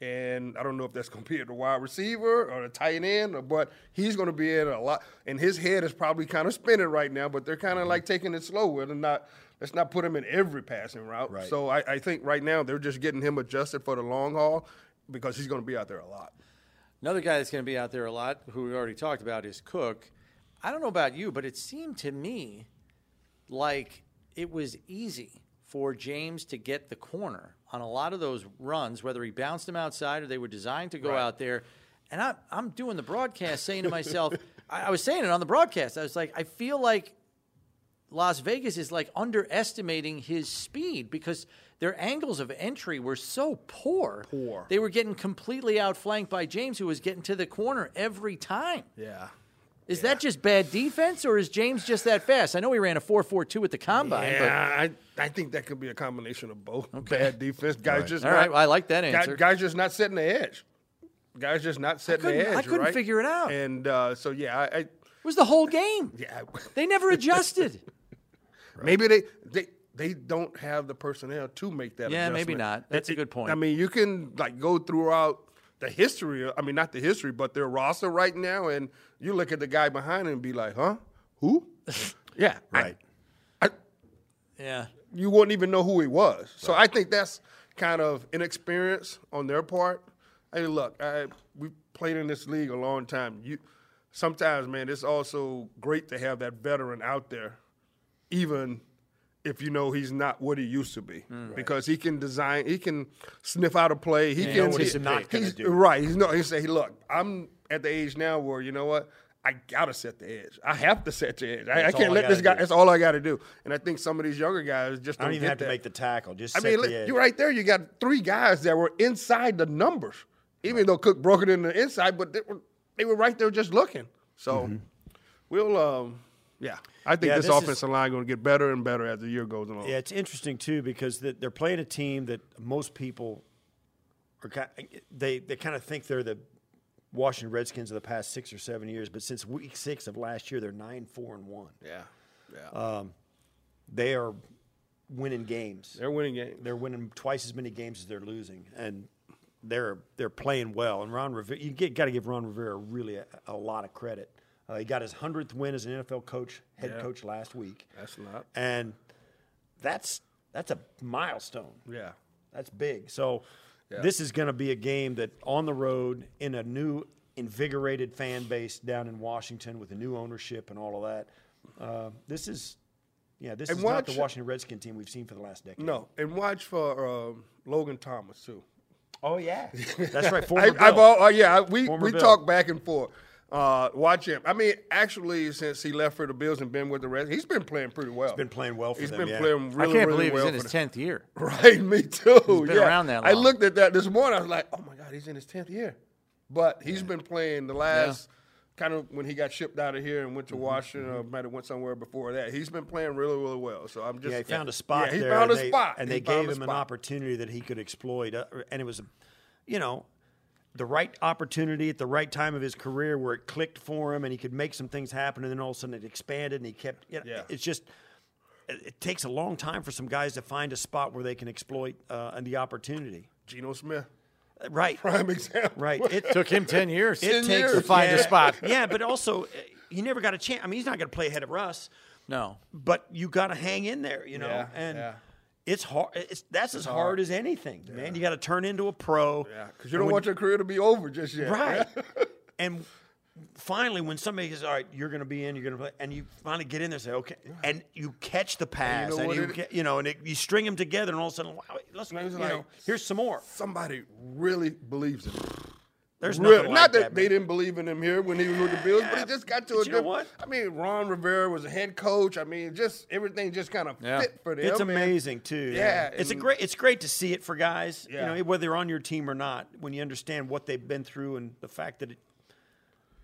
And I don't know if that's going to be at the wide receiver or the tight end, but he's going to be in a lot. And his head is probably kind of spinning right now, but they're kind of like mm-hmm. taking it slow with him. Not let's not put him in every passing route. Right. So I, I think right now they're just getting him adjusted for the long haul because he's going to be out there a lot. Another guy that's going to be out there a lot, who we already talked about, is Cook. I don't know about you, but it seemed to me like it was easy for James to get the corner on a lot of those runs, whether he bounced them outside or they were designed to go Right. out there. And I, I'm doing the broadcast saying to myself, I, I was saying it on the broadcast. I was like, I feel like Las Vegas is like underestimating his speed because their angles of entry were so poor. Poor. They were getting completely outflanked by James, who was getting to the corner every time. Yeah. Is that just bad defense, or is James just that fast? I know he ran a four four two at the combine. Yeah, I, I think that could be a combination of both. Bad defense, guys just but all right, not- well, I like that answer. guys just not setting the edge. Guys just not setting the edge. I couldn't right? figure it out. And uh, so yeah, I, I it was the whole game. yeah. They never adjusted. Maybe they, they they don't have the personnel to make that. Yeah, maybe not. That's a good point. I mean, you can like go throughout the history. Uh, I mean, not the history, but their roster right now, and you look at the guy behind him and be like, "Huh, who?" yeah, Right. I, Yeah. you wouldn't even know who he was. So I think that's kind of inexperience on their part. Hey, look, I, we played in this league a long time. You sometimes, man, it's also great to have that veteran out there, even if you know he's not what he used to be, because he can design, he can sniff out a play. He can. what he's he- not he's- do. Right. He's no. He say, look, I'm at the age now where you know what. I gotta set the edge. I have to set the edge. I, I can't I let this gotta guy. do. That's all I got to do. And I think some of these younger guys just don't, don't even have to make the tackle. Just I mean, the look, edge. you right there. You got three guys that were inside the numbers, even though Cook broke it in the inside, but they were they were right there just looking. So we'll, um, yeah, I think. Yeah, this, this is- offensive line going to get better and better as the year goes along. Yeah, it's interesting too because they're playing a team that most people are kind. They they kind of think they're the Washington Redskins of the past six or seven years, but since week six of last year, they're nine four and one. yeah, yeah. Um, they are winning games. They're winning games. They're winning twice as many games as they're losing, and they're they're playing well. And Ron Rivera, you got to give Ron Rivera really a, a lot of credit. Uh, he got his hundredth win as an NFL coach, head Yeah. coach last week, That's not. and that's that's a milestone. Yeah. That's big. So Yeah. this is going to be a game that on the road in a new invigorated fan base down in Washington with a new ownership and all of that. Uh, this is yeah, this And is not the Washington Redskin team we've seen for the last decade. No, and watch for um, Logan Thomas too. Oh yeah, that's right. Former I, I've Bill. all, uh, yeah, we Former we Bill. talk back and forth. Uh, watch him. I mean, actually, since he left for the Bills and been with the Reds, he's been playing pretty well. He's been playing well for He's them, He's been yeah. playing really, well. I can't really believe well he's in for his 10th year. Right, me too. He's been yeah. around that I looked at that this morning. I was like, oh my god, he's in his tenth year. But he's been playing the last kind of when he got shipped out of here and went to Mm-hmm, Washington or might have went somewhere before that. He's been playing really, really well. So I'm just Yeah, he found a spot Yeah, he there. found and a they, spot, and He they gave a him an opportunity that he could exploit. Uh, and it was, you know, the right opportunity at the right time of his career where it clicked for him and he could make some things happen. And then all of a sudden it expanded and he kept. You know, Yeah. It's just. It, it takes a long time for some guys to find a spot where they can exploit uh, the opportunity. Geno Smith, Uh, Right. prime example. Right. It, Took him 10 years it takes to takes find a spot. Yeah, but also uh, he never got a chance. I mean, he's not going to play ahead of Russ No. but you got to hang in there, you know. Yeah, and yeah. It's hard. It's that's as hard, as anything, man. You got to turn into a pro, Yeah, because you don't want your career to be over just yet. right? and finally, when somebody says, "All right, you're going to be in, you're going to play," and you finally get in there, and say, "Okay," and you catch the pass, know and you, it- get, you know, and it, you string them together, and all of a sudden, wow, let's, you it's know, here's some more. Somebody really believes in him. There's Really, nothing not like that, that. they didn't believe in him here when he was with the Bills, but he just got to But a you know different. what? I mean, Ron Rivera was a head coach. I mean, just everything just kind of Yeah. fit for them. It's and- amazing too. Yeah, it's a great. It's great to see it for guys. Yeah. You know, whether they're on your team or not, when you understand what they've been through and the fact that it,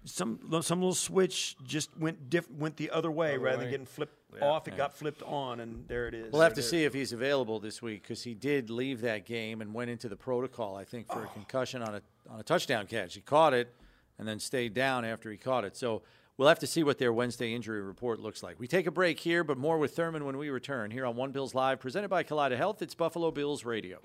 some some little switch just went diff, went the other way rather than getting flipped off. It got flipped on, and there it is. We'll have to see if he's available this week because he did leave that game and went into the protocol, I think, for a oh. concussion on a on a touchdown catch. He caught it and then stayed down after he caught it. So we'll have to see what their Wednesday injury report looks like. We take a break here, but more with Thurman when we return here on One Bills Live, presented by Kaleida Health. It's Buffalo Bills Radio.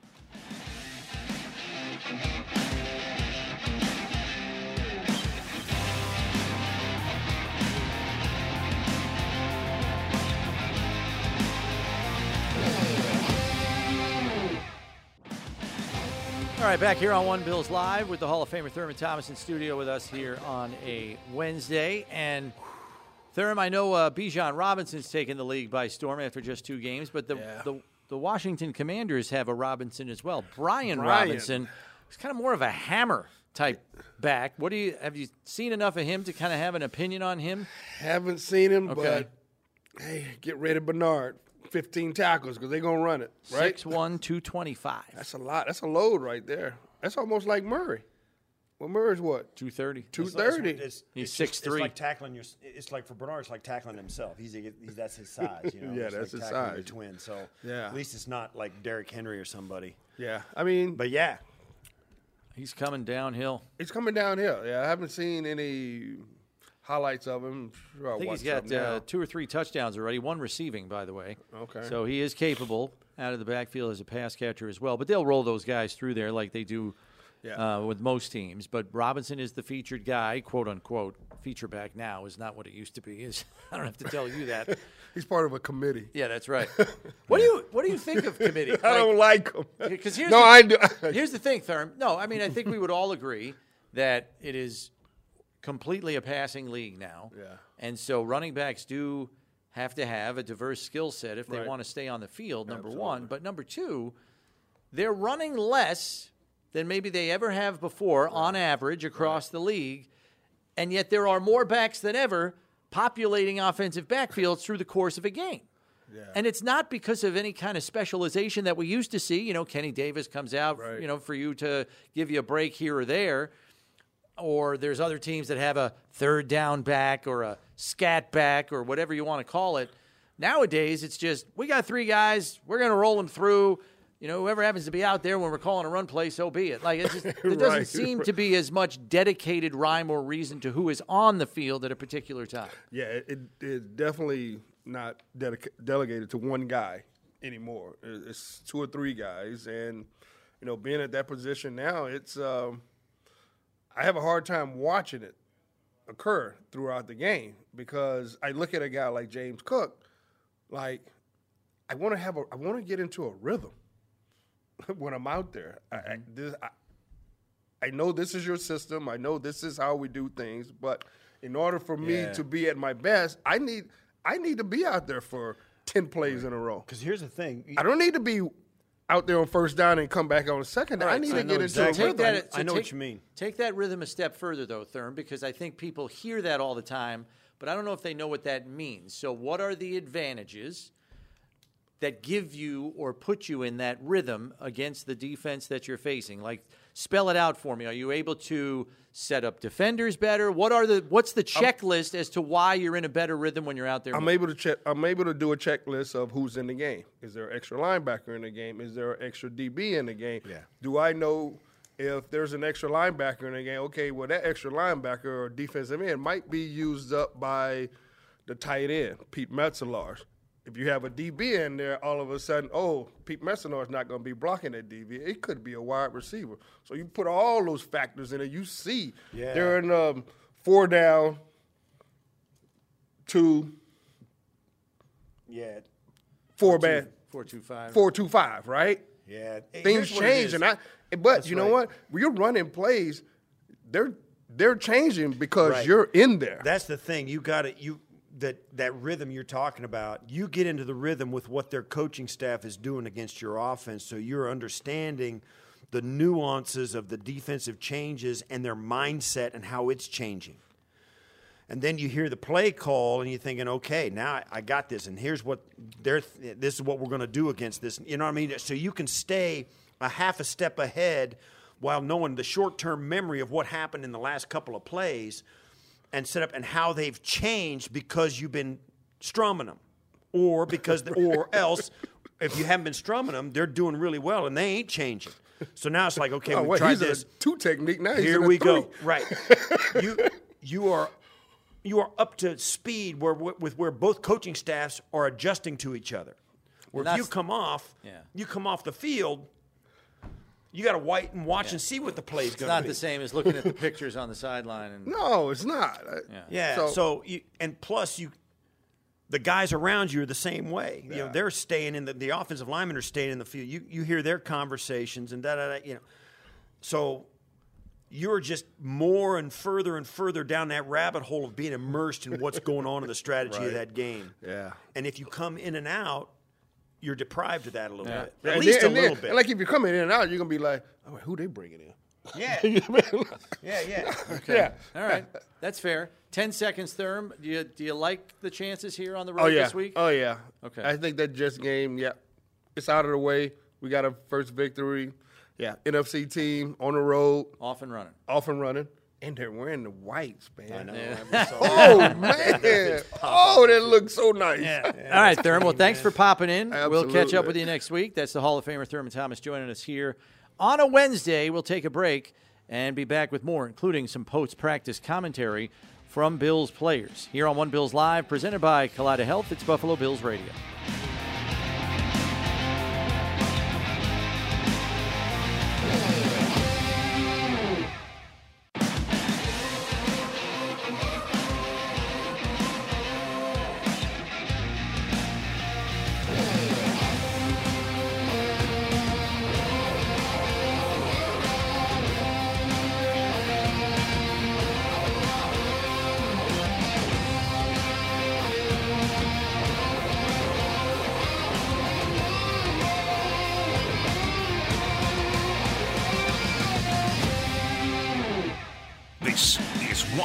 All right, back here on One Bills Live with the Hall of Famer Thurman Thomas in studio with us here on a Wednesday. And Thurman, I know uh, Bijan Robinson's taken the league by storm after just two games, but the, Yeah. the the Washington Commanders have a Robinson as well. Brian, Brian. Robinson is kind of more of a hammer type back. What do you have you seen enough of him to kind of have an opinion on him? Haven't seen him, Okay. but hey, get ready, Bernard. 15 tackles because they're going to run it, right? Six one two twenty five. That's a lot. That's a load right there. That's almost like Murray. Well, Murray's what? Two thirty. 230. It's, He's it's just- 6'3". It's like tackling your. It's like for Bernard, it's like tackling himself. He's, he's that's his size. You know? Yeah, It's that's like his tackling Your size. twin. So Yeah. at least it's not like Derrick Henry or somebody. Yeah. I mean, But yeah, He's coming downhill. He's coming downhill. Yeah, I haven't seen any highlights of him. Sure I'll think he's got uh, two or three touchdowns already, one receiving, by the way. Okay. So he is capable out of the backfield as a pass catcher as well. But they'll roll those guys through there like they do Yeah. uh, with most teams. But Robinson is the featured guy, quote unquote. Feature back now is not what it used to be. Is I don't have to tell you that. He's part of a committee. Yeah, that's right. What do you What do you think of committee? I don't like them. Because here's no, the, I do. Here's the thing, Therm. No, I mean I think we would all agree that it is completely a passing league now. Yeah. And so running backs do have to have a diverse skill set if they Right. want to stay on the field. Number one, but number two, they're running less than maybe they ever have before on average across the league, and yet there are more backs than ever populating offensive backfields through the course of a game. And it's not because of any kind of specialization that we used to see. You know, Kenny Davis comes out, Right. you know, for you to give you a break here or there. Or there's other teams that have a third down back or a scat back or whatever you want to call it. Nowadays, it's just we got three guys, we're going to roll them through. You know, whoever happens to be out there when we're calling a run play, so be it. Like it's just, there doesn't seem to be as much dedicated rhyme or reason to who is on the field at a particular time. Yeah, it, it, it's definitely not dedica- delegated to one guy anymore. It's two or three guys, and you know, being at that position now, it's um, I have a hard time watching it occur throughout the game because I look at a guy like James Cook, like I want to have a, I want to get into a rhythm when I'm out there. I, I, mm-hmm. this, I, I know this is your system. I know this is how we do things, but in order for me Yeah. to be at my best, I need I need to be out there for ten plays in a row. Because here's the thing. I don't need to be out there on first down and come back on a second. down. I need I to know get into exactly. a Take rhythm. that. I so know what you mean. Take that rhythm a step further, though, Thurm, because I think people hear that all the time, but I don't know if they know what that means. So, what are the advantages that give you or put you in that rhythm against the defense that you're facing? Like, spell it out for me. Are you able to set up defenders better? What are the What's the checklist as to why you're in a better rhythm when you're out there? I'm able to check. I'm able to do a checklist of who's in the game. Is there an extra linebacker in the game? Is there an extra DB in the game? Yeah. Do I know if there's an extra linebacker in the game? Okay, well that extra linebacker or defensive end might be used up by the tight end, Pete Metzelaars. If you have a DB in there, all of a sudden, oh, Pete Metzelaars not going to be blocking that DB. It could be a wide receiver. So you put all those factors in it. You see, Yeah. they're in um, four down, two, Yeah. four bad, Four two five. four two five, right? Yeah. Things Here's what it change, and I. But you know right. what? When you're running plays, they're they're changing because Right. you're in there. That's the thing. You got to you that that rhythm you're talking about. You get into the rhythm with what their coaching staff is doing against your offense, so you're understanding the nuances of the defensive changes and their mindset and how it's changing. And then you hear the play call and you're thinking, okay, now I- got this, and here's what they're this is what we're going to do against this. You know what I mean? So you can stay a half a step ahead while knowing the short-term memory of what happened in the last couple of plays and set up and how they've changed because you've been strumming them, or because or else if you haven't been strumming them, they're doing really well and they ain't changing. So now it's like, okay, oh, we wait, tried he's this. in a two technique now. Here we three. go. Right. you you are you are up to speed where with where both coaching staffs are adjusting to each other. Where if you come off, Yeah. you come off the field, you got to wait and watch and see what the play's It's going not to be. It's not the same as looking at the pictures on the sideline and No, it's not. I- Yeah. So, So- you and plus you, the guys around you are the same way. You know, they're staying in the the offensive linemen are staying in the field. You you hear their conversations and da da da. You know, so you're just more and further and further down that rabbit hole of being immersed in what's going on in the strategy of that game. Yeah. And if you come in and out, you're deprived of that a little Yeah. bit. At and least then- a and then- little bit. Like if you're coming in and out, you're gonna be like, oh, who they bringing in? yeah. yeah. Yeah. Yeah. All right, that's fair. Ten seconds, Therm. Do you do you like the chances here on the road Oh yeah. this week? Oh yeah. Okay. I think that Jets game, yeah, it's out of the way. We got a first victory. Yeah, NFC team on the road, Off and running. off and running, and they're wearing the whites, man. I know. Yeah. Oh man! Oh, that looks so nice. All right, Thurman. Well, thanks for popping in. We'll catch up with you next week. That's the Hall of Famer Thurman Thomas joining us here on a Wednesday. We'll take a break and be back with more, including some post practice commentary from Bills players here on One Bills Live, presented by Kaleida Health. It's Buffalo Bills Radio.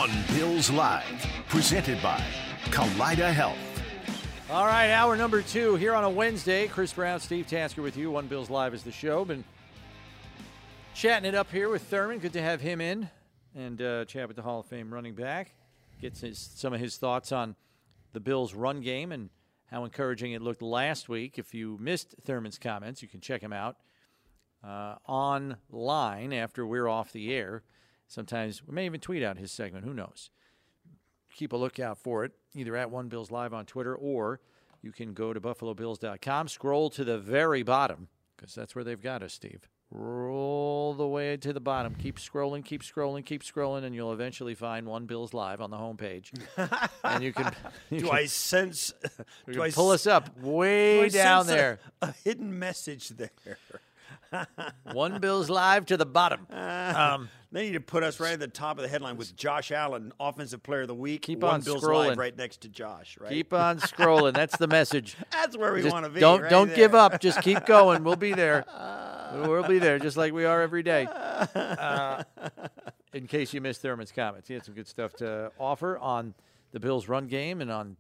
One Bills Live, presented by Kaleida Health. All right, hour number two here on a Wednesday. Chris Brown, Steve Tasker with you. One Bills Live is the show. Been chatting it up here with Thurman. Good to have him in and uh, chat with the Hall of Fame running back. Gets his, some of his thoughts on the Bills' run game and how encouraging it looked last week. If you missed Thurman's comments, you can check him out uh, online after we're off the air. Sometimes we may even tweet out his segment. Who knows? Keep a lookout for it, either at One Bills Live on Twitter or you can go to BuffaloBills.com, scroll to the very bottom, because that's where they've got us, Steve. Roll the way to the bottom. Keep scrolling, keep scrolling, keep scrolling, and you'll eventually find One Bills Live on the homepage. and you can, you Do can, I sense? Do I pull us up do way I down sense a- there. A, hidden message there. One Bills Live to the bottom. Um, They need to put us right at the top of the headline with Josh Allen, Offensive Player of the Week. Keep One on Bills scrolling. Live right next to Josh. Right. keep on scrolling. That's the message. That's where we want to be. Don't right don't give up. Just keep going. We'll be there. We'll be there, just like we are every day. Uh, in case you missed Thurman's comments, he had some good stuff to offer on the Bills' run game and on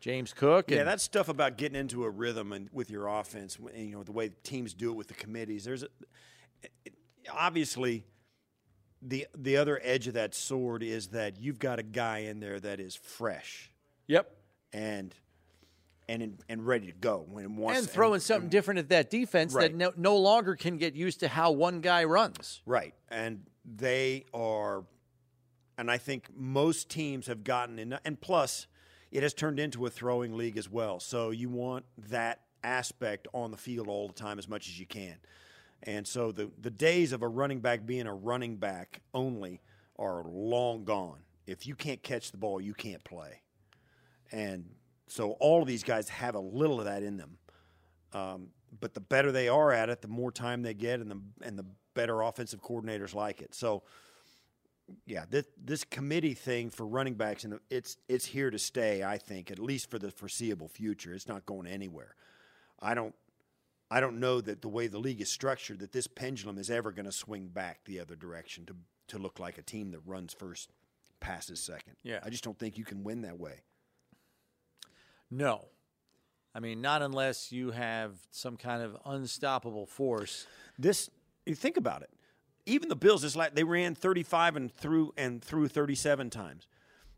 James Cook. Yeah, and that stuff about getting into a rhythm and with your offense, and, you know the way teams do it with the committees. There's a, it- obviously the the other edge of that sword is that you've got a guy in there that is fresh yep. and and in, and ready to go when it wants And throwing something different at that defense that no, no longer can get used to how one guy runs. Right. And they are, and I think most teams have gotten in, and plus, it has turned into a throwing league as well. So you want that aspect on the field all the time as much as you can. And so the, the days of a running back being a running back only are long gone. If you can't catch the ball, you can't play. And so all of these guys have a little of that in them. Um, but the better they are at it, the more time they get, and the and the better offensive coordinators like it. So, yeah, this this committee thing for running backs, and it's it's here to stay. I think at least for the foreseeable future, it's not going anywhere. I don't I don't know that the way the league is structured, that this pendulum is ever going to swing back the other direction to to look like a team that runs first, passes second. Yeah. I just don't think you can win that way. No. I mean, not unless you have some kind of unstoppable force. This you think about it. Even the Bills this last they ran 35 and through and through 37 times.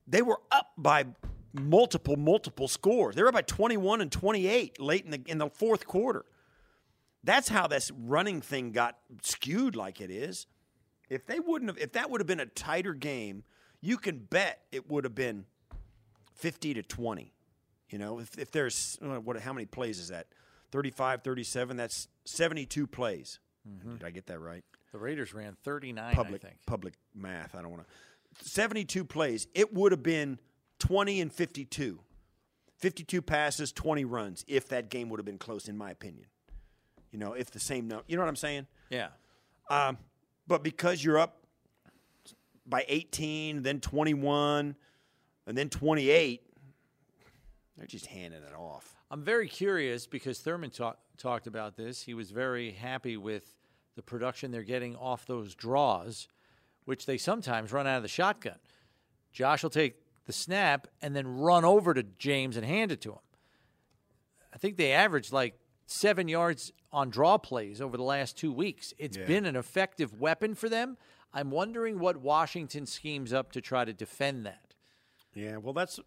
They were up by multiple multiple scores. They were up by 21 and 28 late in the in the fourth quarter. That's how this running thing got skewed like it is. If they wouldn't have if that would have been a tighter game, you can bet it would have been 50 to 20. You know, if, if there's what how many plays is that? 35, 37, that's 72 plays. Mm-hmm. Did I get that right? The Raiders ran 39, Public I think. public math, I don't want to 72 plays. It would have been 20 and 52. 52 passes, 20 runs if that game would have been close in my opinion. You know, if the same no, you know what I'm saying? Yeah. Um, but because you're up by 18, then 21, and then 28, they're just handing it off. I'm very curious because Thurman talk, talked about this. He was very happy with the production they're getting off those draws, which they sometimes run out of the shotgun. Josh will take the snap and then run over to James and hand it to him. I think they averaged like seven yards on draw plays over the last two weeks. It's been an effective weapon for them. I'm wondering what Washington schemes up to try to defend that. Yeah, well, that's,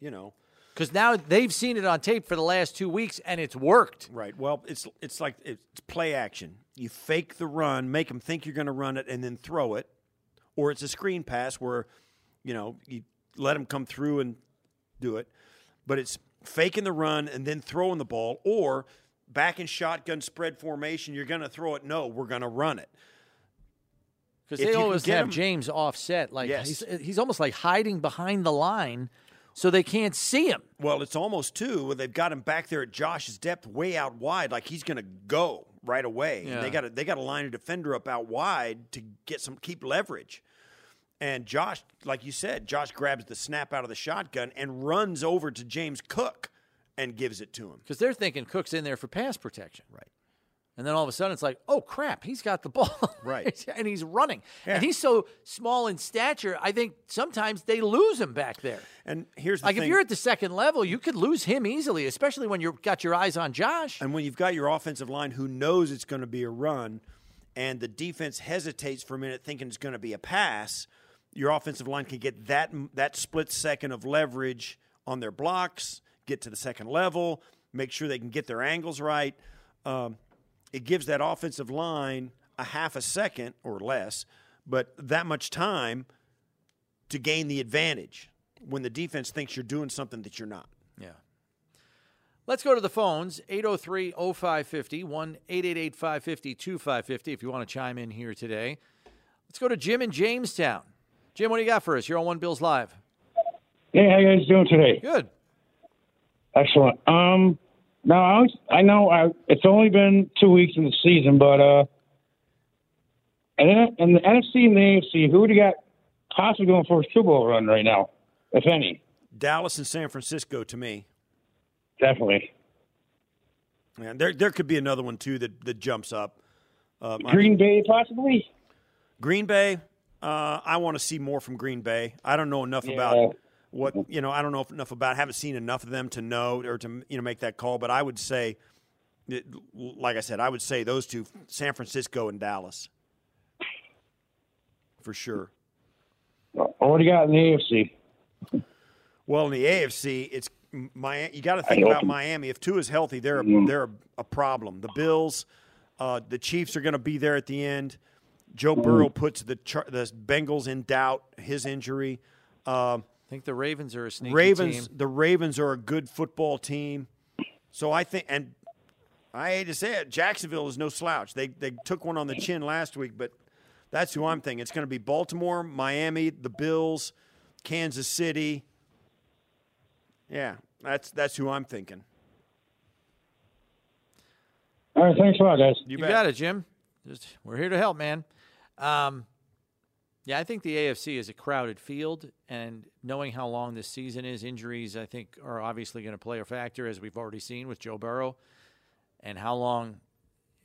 you know, Because now they've seen it on tape for the last two weeks and it's worked. Right. Well, it's it's like it's play action. You fake the run, make them think you're going to run it, and then throw it, or it's a screen pass where, you know, you let them come through and do it, but it's faking the run and then throwing the ball, or back in shotgun spread formation. You're going to throw it. No, we're going to run it. Because they always have him- James offset. Like Yes. he's, he's almost like hiding behind the line so they can't see him. Well, it's almost two. Where they've got him back there at Josh's depth, way out wide, like he's going to go right away. Yeah. And they got to they got to line a defender up out wide to get some keep leverage. And Josh, like you said, Josh grabs the snap out of the shotgun and runs over to James Cook and gives it to him. Because they're thinking Cook's in there for pass protection. Right. And then all of a sudden it's like, oh crap, he's got the ball. Right. and he's running. Yeah. And he's so small in stature, I think sometimes they lose him back there. And here's the Like thing. if you're at the second level, you could lose him easily, especially when you've got your eyes on Josh. And when you've got your offensive line who knows it's going to be a run, and the defense hesitates for a minute thinking it's going to be a pass, your offensive line can get that that split second of leverage on their blocks, get to the second level, make sure they can get their angles right. Um, it gives that offensive line a half a second or less, but that much time to gain the advantage when the defense thinks you're doing something that you're not. Yeah. Let's go to the phones 803 0550 1 888 550 2550 if you want to chime in here today. Let's go to Jim in Jamestown. Jim, what do you got for us? You're on One Bills Live. Hey, how you guys doing today? Good. Excellent. Um, now I, was, I know I, it's only been two weeks in the season, but uh, and in the NFC and the AFC, who do you got possibly going for a Super Bowl run right now, if any? Dallas and San Francisco to me. Definitely. Man, there there could be another one too that, that jumps up. Um, I Green mean, Bay, possibly. Green Bay. Uh, I want to see more from Green Bay. I don't know enough Yeah. about what you know. I don't know enough about. Haven't seen enough of them to know or to you know make that call. But I would say, like I said, I would say those Tua: San Francisco and Dallas, for sure. What do you got in the AFC? Well, in the AFC, it's Miami. You got to think about Miami. If two is healthy, they're a, they're a, problem. The Bills, uh, the Chiefs are going to be there at the end. Joe Burrow puts the the Bengals in doubt. His injury. Um, I think the Ravens are a sneaky Ravens. team. The Ravens are a good football team. So I think, and I hate to say it, Jacksonville is no slouch. They they took one on the chin last week, but that's who I'm thinking. It's going to be Baltimore, Miami, the Bills, Kansas City. Yeah, that's that's who I'm thinking. All right, thanks a lot, guys. You bet. got it, Jim. Just we're here to help, man. Um, yeah, I think the AFC is a crowded field, and knowing how long this season is, injuries I think are obviously going to play a factor, as we've already seen with Joe Burrow, and how long,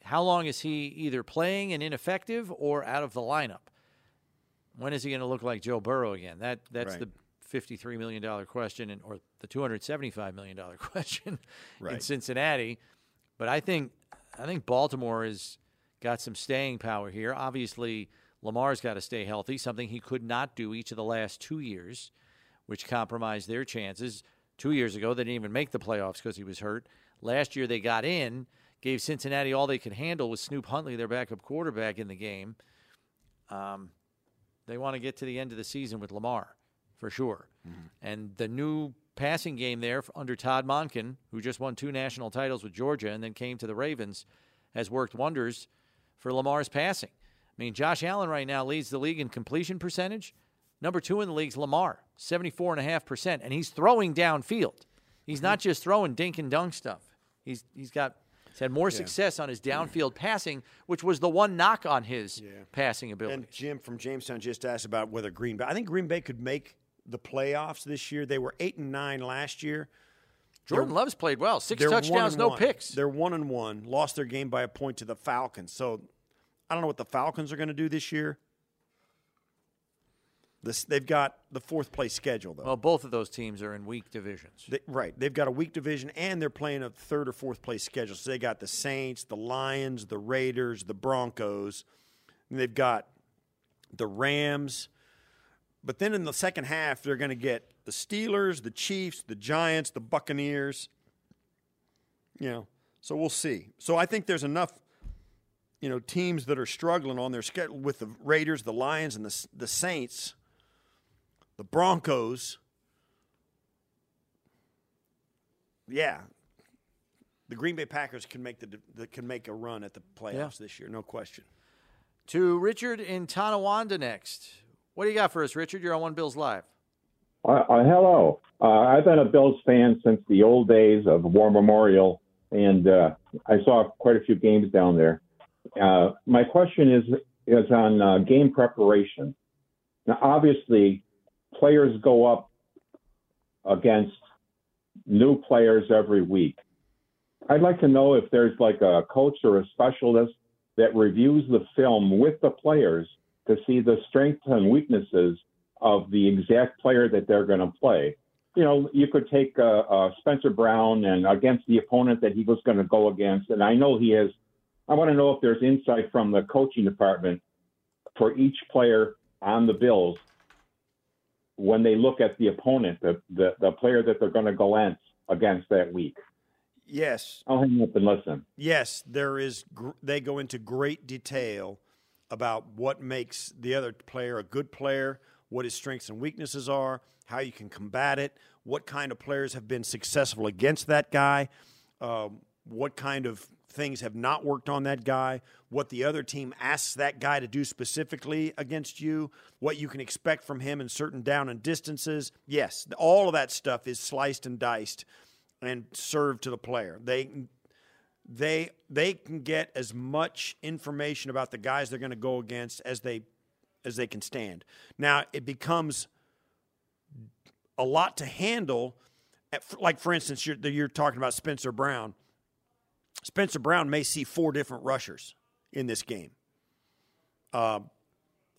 how long is he either playing and ineffective or out of the lineup? When is he going to look like Joe Burrow again? That that's Right. the fifty-three million dollar question, and or the two hundred seventy-five million dollar question in Cincinnati. But I think I think Baltimore has got some staying power here. Obviously, Lamar's got to stay healthy, something he could not do each of the last two years, which compromised their chances. Two years ago, they didn't even make the playoffs because he was hurt. Last year, they got in, gave Cincinnati all they could handle with Snoop Huntley, their backup quarterback, in the game. Um, they want to get to the end of the season with Lamar, for sure. And the new passing game there under Todd Monken, who just won two national titles with Georgia and then came to the Ravens, has worked wonders for Lamar's passing. I mean, Josh Allen right now leads the league in completion percentage. Number two in the league's Lamar, 74.5%, and he's throwing downfield. He's not just throwing dink and dunk stuff. He's he's got he's had more success on his downfield passing, which was the one knock on his passing ability. And Jim from Jamestown just asked about whether Green Bay. I think Green Bay could make the playoffs this year. They were eight and nine last year. Jordan Love's played well. 6 They're one touchdowns, no one. picks. They're one and one. Lost their game by a point to the Falcons. So I don't know what the Falcons are going to do this year. This, they've got the fourth place schedule though. Well, both of those teams are in weak divisions. They, right. They've got a weak division and they're playing a third or fourth place schedule. So they got the Saints, the Lions, the Raiders, the Broncos. And they've got the Rams. But then in the second half, they're going to get the Steelers, the Chiefs, the Giants, the Buccaneers. You know, so we'll see. So I think there's enough, you know, teams that are struggling on their schedule with the Raiders, the Lions, and the the Saints, the Broncos. Yeah, the Green Bay Packers can make the, the can make a run at the playoffs Yeah. this year, no question. To Richard in Tonawanda next. What do you got for us, Richard? You're on One Bills Live. Uh, uh, hello. Uh, I've been a Bills fan since the old days of War Memorial, and uh, I saw quite a few games down there. Uh, my question is is on uh, game preparation. Now, obviously, players go up against new players every week. I'd like to know if there's like a coach or a specialist that reviews the film with the players to see the strengths and weaknesses of the exact player that they're going to play. You know, you could take uh, uh, Spencer Brown and against the opponent that he was going to go against, and I know he has. I want to know if there's insight from the coaching department for each player on the Bills when they look at the opponent, the the, the player that they're going to go against against that week. Yes. I'll hang up and listen. Yes, there is. Gr- they go into great detail about what makes the other player a good player, what his strengths and weaknesses are, how you can combat it, what kind of players have been successful against that guy, uh, what kind of things have not worked on that guy, what the other team asks that guy to do specifically against you, what you can expect from him in certain down and distances. Yes, all of that stuff is sliced and diced and served to the player. They they they can get as much information about the guys they're going to go against as they as they can stand. Now it becomes a lot to handle. Like for instance, you're, you're talking about Spencer Brown. Spencer Brown may see four different rushers in this game uh,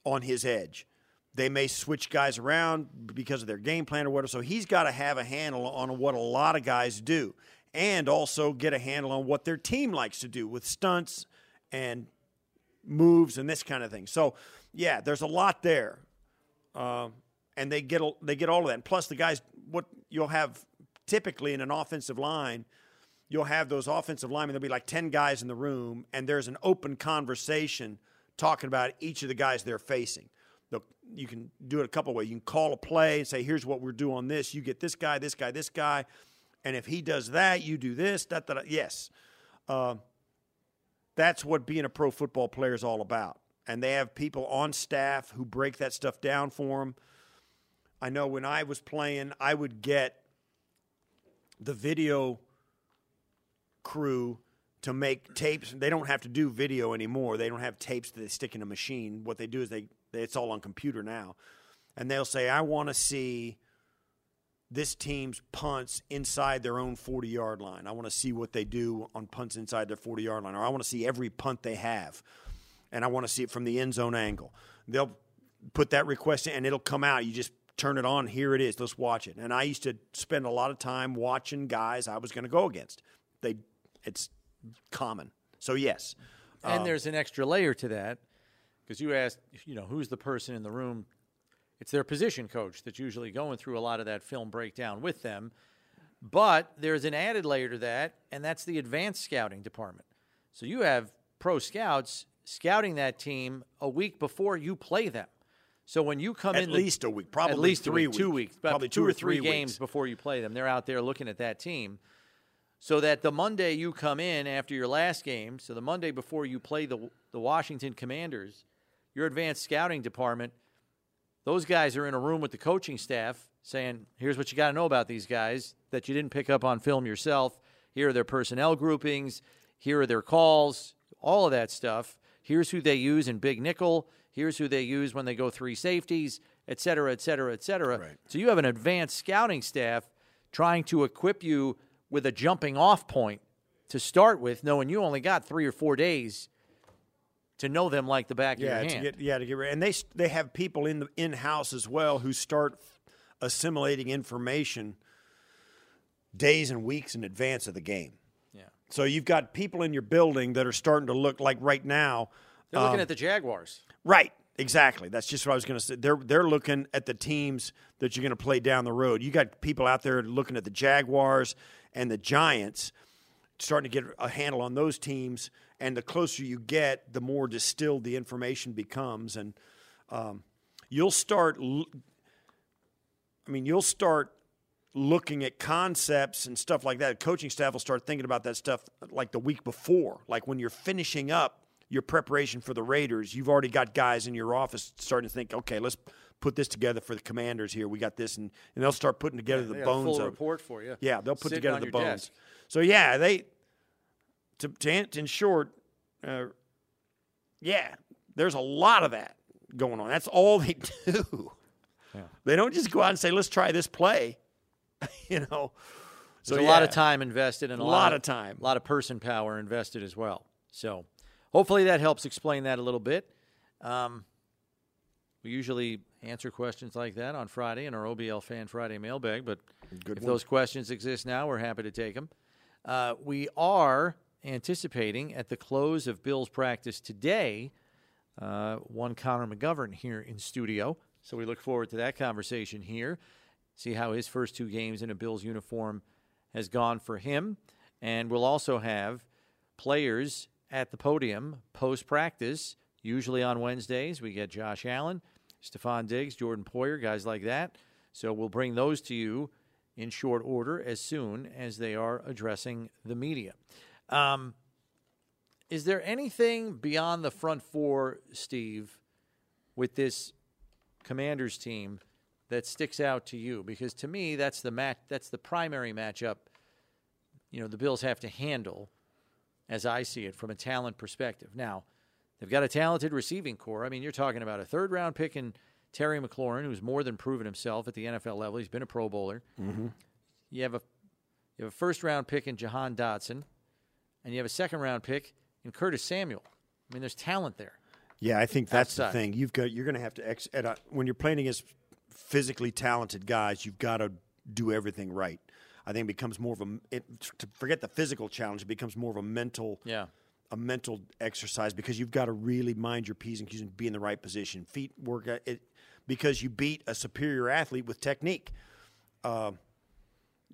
on his edge. They may switch guys around because of their game plan or whatever. So he's got to have a handle on what a lot of guys do and also get a handle on what their team likes to do with stunts and moves and this kind of thing. So, yeah, there's a lot there, uh, and they get they get all of that. And plus, the guys, what you'll have typically in an offensive line, you'll have those offensive linemen. There'll be like ten guys in the room, and there's an open conversation talking about each of the guys they're facing. You can do it a couple ways. You can call a play and say, "Here's what we're doing on this. You get this guy, this guy, this guy." And if he does that, you do this. That, that, yes. Uh, that's what being a pro football player is all about. And they have people on staff who break that stuff down for them. I know when I was playing, I would get the video crew to make tapes. They don't have to do video anymore. They don't have tapes that they stick in a machine. What they do is they, they it's all on computer now. And they'll say, I want to see this team's punts inside their own 40 yard line. I want to see what they do on punts inside their 40 yard line, or I want to see every punt they have, and I want to see it from the end zone angle. They'll put that request in, and it'll come out. You just turn it on. Here it is. Let's watch it. And I used to spend a lot of time watching guys I was going to go against. They, it's common. So yes, and um, there's an extra layer to that because you asked, you know, who's the person in the room it's their position coach that's usually going through a lot of that film breakdown with them. But there's an added layer to that, and that's the advanced scouting department. So you have pro scouts scouting that team a week before you play them. So when you come at in, at least a week, probably at least three week, weeks, two weeks, probably two, two or three, three games weeks. before you play them. They're out there looking at that team, so that the Monday you come in after your last game, so the Monday before you play the the Washington Commanders, your advanced scouting department those guys are in a room with the coaching staff saying, here's what you got to know about these guys that you didn't pick up on film yourself. Here are their personnel groupings. Here are their calls, all of that stuff. Here's who they use in big nickel. Here's who they use when they go three safeties, et cetera, et cetera, et cetera. Right. So you have an advanced scouting staff trying to equip you with a jumping off point to start with, knowing you only got three or four days to know them like the back yeah, of your to hand. Get, yeah, to get ready. And they they have people in the in house as well who start assimilating information days and weeks in advance of the game. Yeah. So you've got people in your building that are starting to look like right now. They're looking um, at the Jaguars. Right. Exactly. That's just what I was going to say. They're they're looking at the teams that you're going to play down the road. You got people out there looking at the Jaguars and the Giants, starting to get a handle on those teams and the closer you get, the more distilled the information becomes, and um, you'll start. I mean, you'll start looking at concepts and stuff like that. Coaching staff will start thinking about that stuff like the week before, like when you're finishing up your preparation for the Raiders. You've already got guys in your office starting to think, okay, let's put this together for the Commanders here. We got this, and, and they'll start putting together yeah, the bones full of report for you. Yeah, they'll put Sitting together on the your bones. desk. So yeah, they to, to in short, uh, yeah, there's a lot of that going on. That's all they do. Yeah. They don't just go out and say, "Let's try this play," you know. So There's a lot of time invested and a, A lot of time. a lot of person power invested as well. So hopefully that helps explain that a little bit. Um, we usually answer questions like that on Friday in our OBL Fan Friday mailbag, but Good if those questions exist now, we're happy to take them. Uh, we are anticipating at the close of Bill's practice today, uh, one Connor McGovern here in studio. So we look forward to that conversation here. See how his first two games in a Bills uniform has gone for him. And we'll also have players at the podium post practice, usually on Wednesdays. We get Josh Allen, Stefon Diggs, Jordan Poyer, guys like that. So we'll bring those to you in short order as soon as they are addressing the media. Um, is there anything beyond the front four, Steve, with this Commanders team that sticks out to you? Because to me, that's the match. That's the primary matchup. You know, the Bills have to handle, as I see it, from a talent perspective. Now, they've got a talented receiving corps. I mean, you're talking about a third round pick in Terry McLaurin, who's more than proven himself at the NFL level. He's been a Pro Bowler. Mm-hmm. You have a you have a first round pick in Jahan Dotson, and you have a second round pick in Curtis Samuel. I mean, there's talent there. Yeah, I think that's Outside. the thing. You've got you're going to have to ex, at a, when you're playing against physically talented guys, you've got to do everything right. I think it becomes more of a it, to forget the physical challenge. It becomes more of a mental Yeah. A mental exercise because you've got to really mind your p's and q's and be in the right position. Feet work it because you beat a superior athlete with technique. Uh,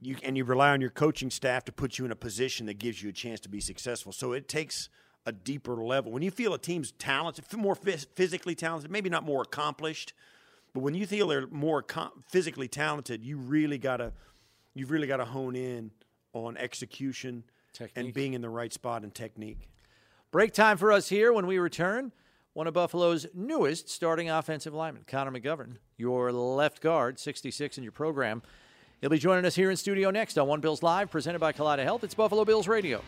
you and you rely on your coaching staff to put you in a position that gives you a chance to be successful. So it takes a deeper level. When you feel a team's talented, more phys- physically talented, maybe not more accomplished, but when you feel they're more com- physically talented, you really gotta you've really got to hone in on execution and being in the right spot and technique. Break time for us here when we return. One of Buffalo's newest starting offensive linemen, Connor McGovern, your left guard, 66 in your program. He'll be joining us here in studio next on One Bills Live, presented by Collider Health. It's Buffalo Bills Radio.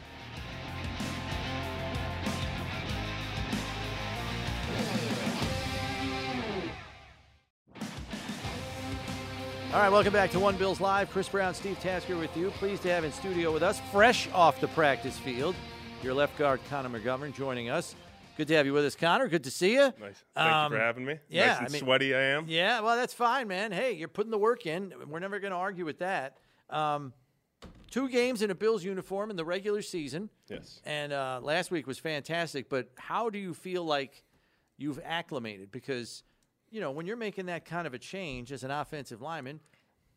All right, welcome back to One Bills Live. Chris Brown, Steve Tasker with you. Pleased to have in studio with us, fresh off the practice field, your left guard, Connor McGovern, joining us. Good to have you with us, Connor. Good to see you. Nice. Thank Um, you for having me. yeah, Nice and I mean- sweaty I am. Yeah, well, that's fine, man. Hey, you're putting the work in. We're never going to argue with that. Um, two games in a Bills uniform in the regular season. Yes. And uh, last week was fantastic. But how do you feel like you've acclimated? Because, you know, when you're making that kind of a change as an offensive lineman,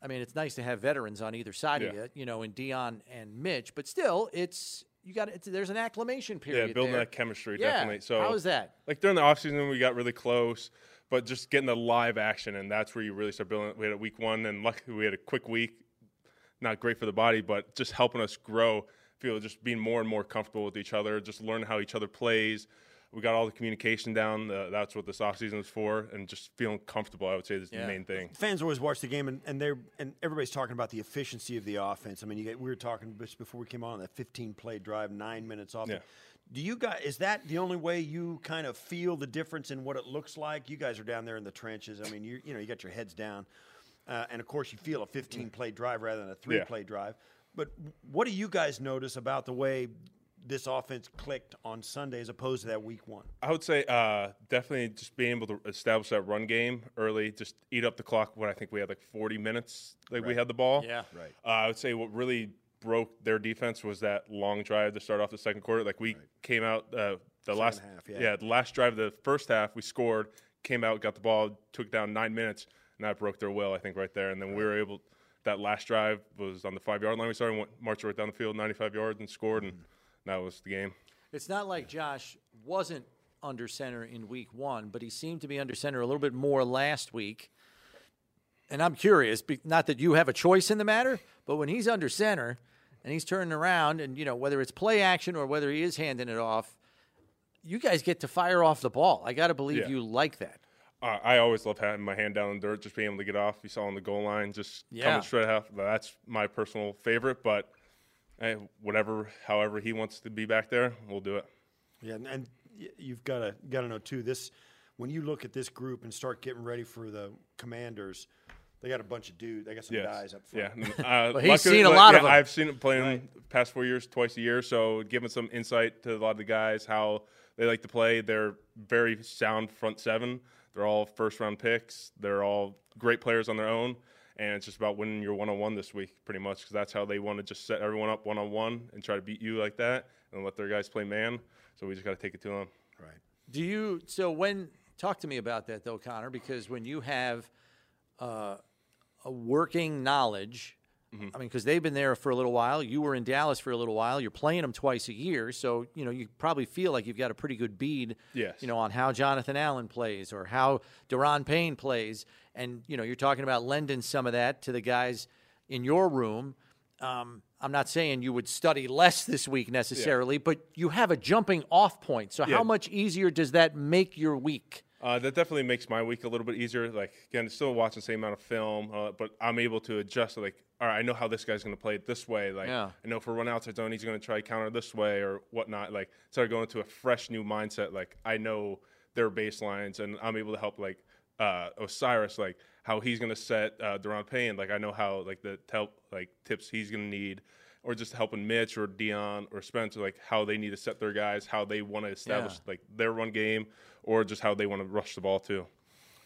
I mean, it's nice to have veterans on either side of Yeah. you, you know, in Dion and Mitch. But still, it's you got it's, there's an acclimation period. Yeah, building there. that chemistry Yeah. definitely. So how is that? Like during the offseason, we got really close, but just getting the live action, and that's where you really start building. We had a week one, and luckily we had a quick week. Not great for the body, but just helping us grow. Feel just being more and more comfortable with each other, just learning how each other plays. We got all the communication down. Uh, that's what this offseason was for, and just feeling comfortable. I would say is Yeah. the main thing. Fans always watch the game, and, and they're and everybody's talking about the efficiency of the offense. I mean, you get, we were talking just before we came on that 15 play drive, nine minutes off. Yeah. Do you guys? Is that the only way you kind of feel the difference in what it looks like? You guys are down there in the trenches. I mean, you you know you got your heads down, uh, and of course you feel a 15 play drive rather than a three play drive. But what do you guys notice about the way this offense clicked on Sunday as opposed to that week one? I would say uh, definitely just being able to establish that run game early, just eat up the clock. When I think we had like 40 minutes, like we had the ball. Yeah. Right. Uh, I would say what really broke their defense was that long drive to start off the second quarter. Like we came out uh, the last half, yeah. the last drive of the first half, we scored, came out, got the ball, took down nine minutes, and that broke their will. I think right there, and then we were able. That last drive was on the five yard line. We started went, marched right down the field, 95 yards, and scored, and that was the game. It's not like Josh wasn't under center in week one, but he seemed to be under center a little bit more last week. And I'm curious, not that you have a choice in the matter, but when he's under center and he's turning around, and you know whether it's play action or whether he is handing it off, you guys get to fire off the ball. I got to believe Yeah. you like that. Uh, I always love having my hand down in the dirt, just being able to get off. You saw on the goal line, just Yeah. coming straight off. That's my personal favorite. But hey, whatever, however he wants to be back there, we'll do it. Yeah, and, and you've got to got to know too. This when you look at this group and start getting ready for the Commanders, They got a bunch of dudes. They got some Yes. guys up front. Yeah. Uh, But he's luckily- seen a lot yeah, of 'em. I've seen him playing the past four years, twice a year. So giving some insight to a lot of the guys how they like to play. They're very sound front seven. They're all first round picks. They're all great players on their own. And it's just about winning your one on one this week, pretty much, because that's how they want to just set everyone up one on one and try to beat you like that and let their guys play man. So we just got to take it to them. Right. Do you so when talk to me about that though, Connor? Because when you have uh, a working knowledge, Mm-hmm. I mean, because they've been there for a little while. You were in Dallas for a little while. You're playing them twice a year, so you know you probably feel like you've got a pretty good bead. Yes. You know on how Jonathan Allen plays or how Daron Payne plays, and you know you're talking about lending some of that to the guys in your room. Um, I'm not saying you would study less this week necessarily, but you have a jumping off point. So Yeah. how much easier does that make your week? Uh, that definitely makes my week a little bit easier. Like again, still watching the same amount of film, uh, but I'm able to adjust. Like, all right, I know how this guy's going to play it this way. Like, Yeah. I know for run outside zone, he's going to try counter this way or whatnot. Like, start going to a fresh new mindset. Like, I know their baselines, and I'm able to help like uh, O'Cyrus, like how he's going to set uh, Daron Payne. Like, I know how like the help like tips he's going to need. Or just helping Mitch or Dion or Spencer, like how they need to set their guys, how they want to establish Yeah. like their run game, or just how they want to rush the ball too.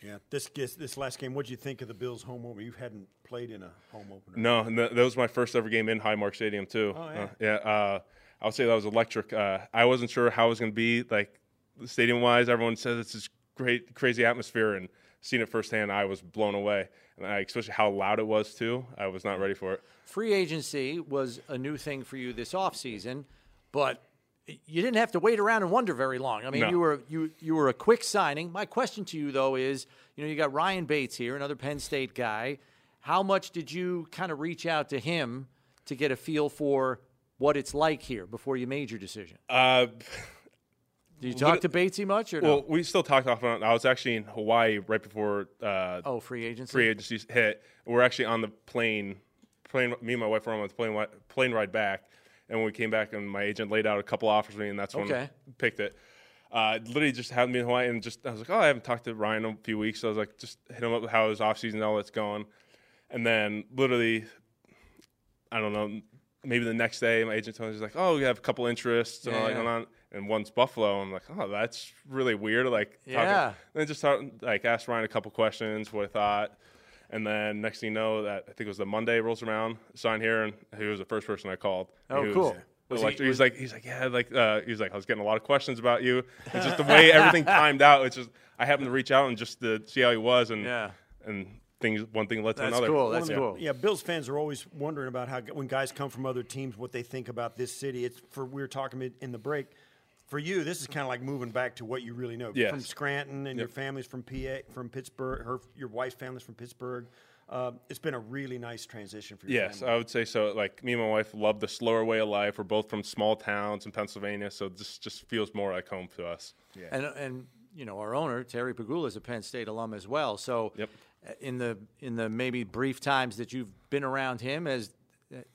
Yeah. This this, this last game, what would you think of the Bills home opener? You hadn't played in a home opener. No, and that was my first ever game in Highmark Stadium too. Oh, yeah. Uh, yeah. Uh, I would say that was electric. Uh, I wasn't sure how it was going to be, like stadium wise. Everyone says it's this great, crazy atmosphere, and seeing it firsthand, I was blown away. And I, especially how loud it was too. I was not ready for it. Free agency was a new thing for you this offseason, but you didn't have to wait around and wonder very long. I mean, No. you were you you were a quick signing. My question to you though is, you know, you got Ryan Bates here, another Penn State guy. How much did you kind of reach out to him to get a feel for what it's like here before you made your decision? Uh, Did you talk to Batesy much or no? well, we still talked off and on. I was actually in Hawaii right before uh, oh, free agency. free agency hit. We're actually on the plane. Plane. Me and my wife were on the plane plane ride back, and when we came back, and my agent laid out a couple offers for me, and that's when Okay. I picked it. Uh, literally just had me in Hawaii, and just I was like, oh, I haven't talked to Ryan in a few weeks, so I was like, just hit him up with how his off season all that's going, and then literally, I don't know, maybe the next day, my agent told me he's like, oh, we have a couple interests and Yeah, all that yeah. going on, and one's Buffalo. I'm like, oh, that's really weird. Like, talking- Yeah. and then just talk, like asked Ryan a couple questions, what I thought. And then next thing you know, that I think it was the Monday rolls around, sign here, and he was the first person I called. Oh, He was- cool. was he- like, he's like, he's like, yeah, like, uh, he's like, I was getting a lot of questions about you. It's just the way everything timed out. It's just I happened to reach out and just to see how he was, and Yeah. and things, one thing led to That's another. cool. That's of the- cool. Yeah, Bills fans are always wondering about how when guys come from other teams, what they think about this city. It's for we were talking in the break. For you, this is kind of like moving back to what you really know. Yes. From Scranton, and your family's from PA, from Pittsburgh. Her, your wife's family's from Pittsburgh. Uh, it's been a really nice transition for you. Yes, family. I would say so. Like me and my wife love the slower way of life. We're both from small towns in Pennsylvania, so this just feels more like home to us. And and you know our owner Terry Pegula is a Penn State alum as well. So Yep. uh, in the in the maybe brief times that you've been around him, as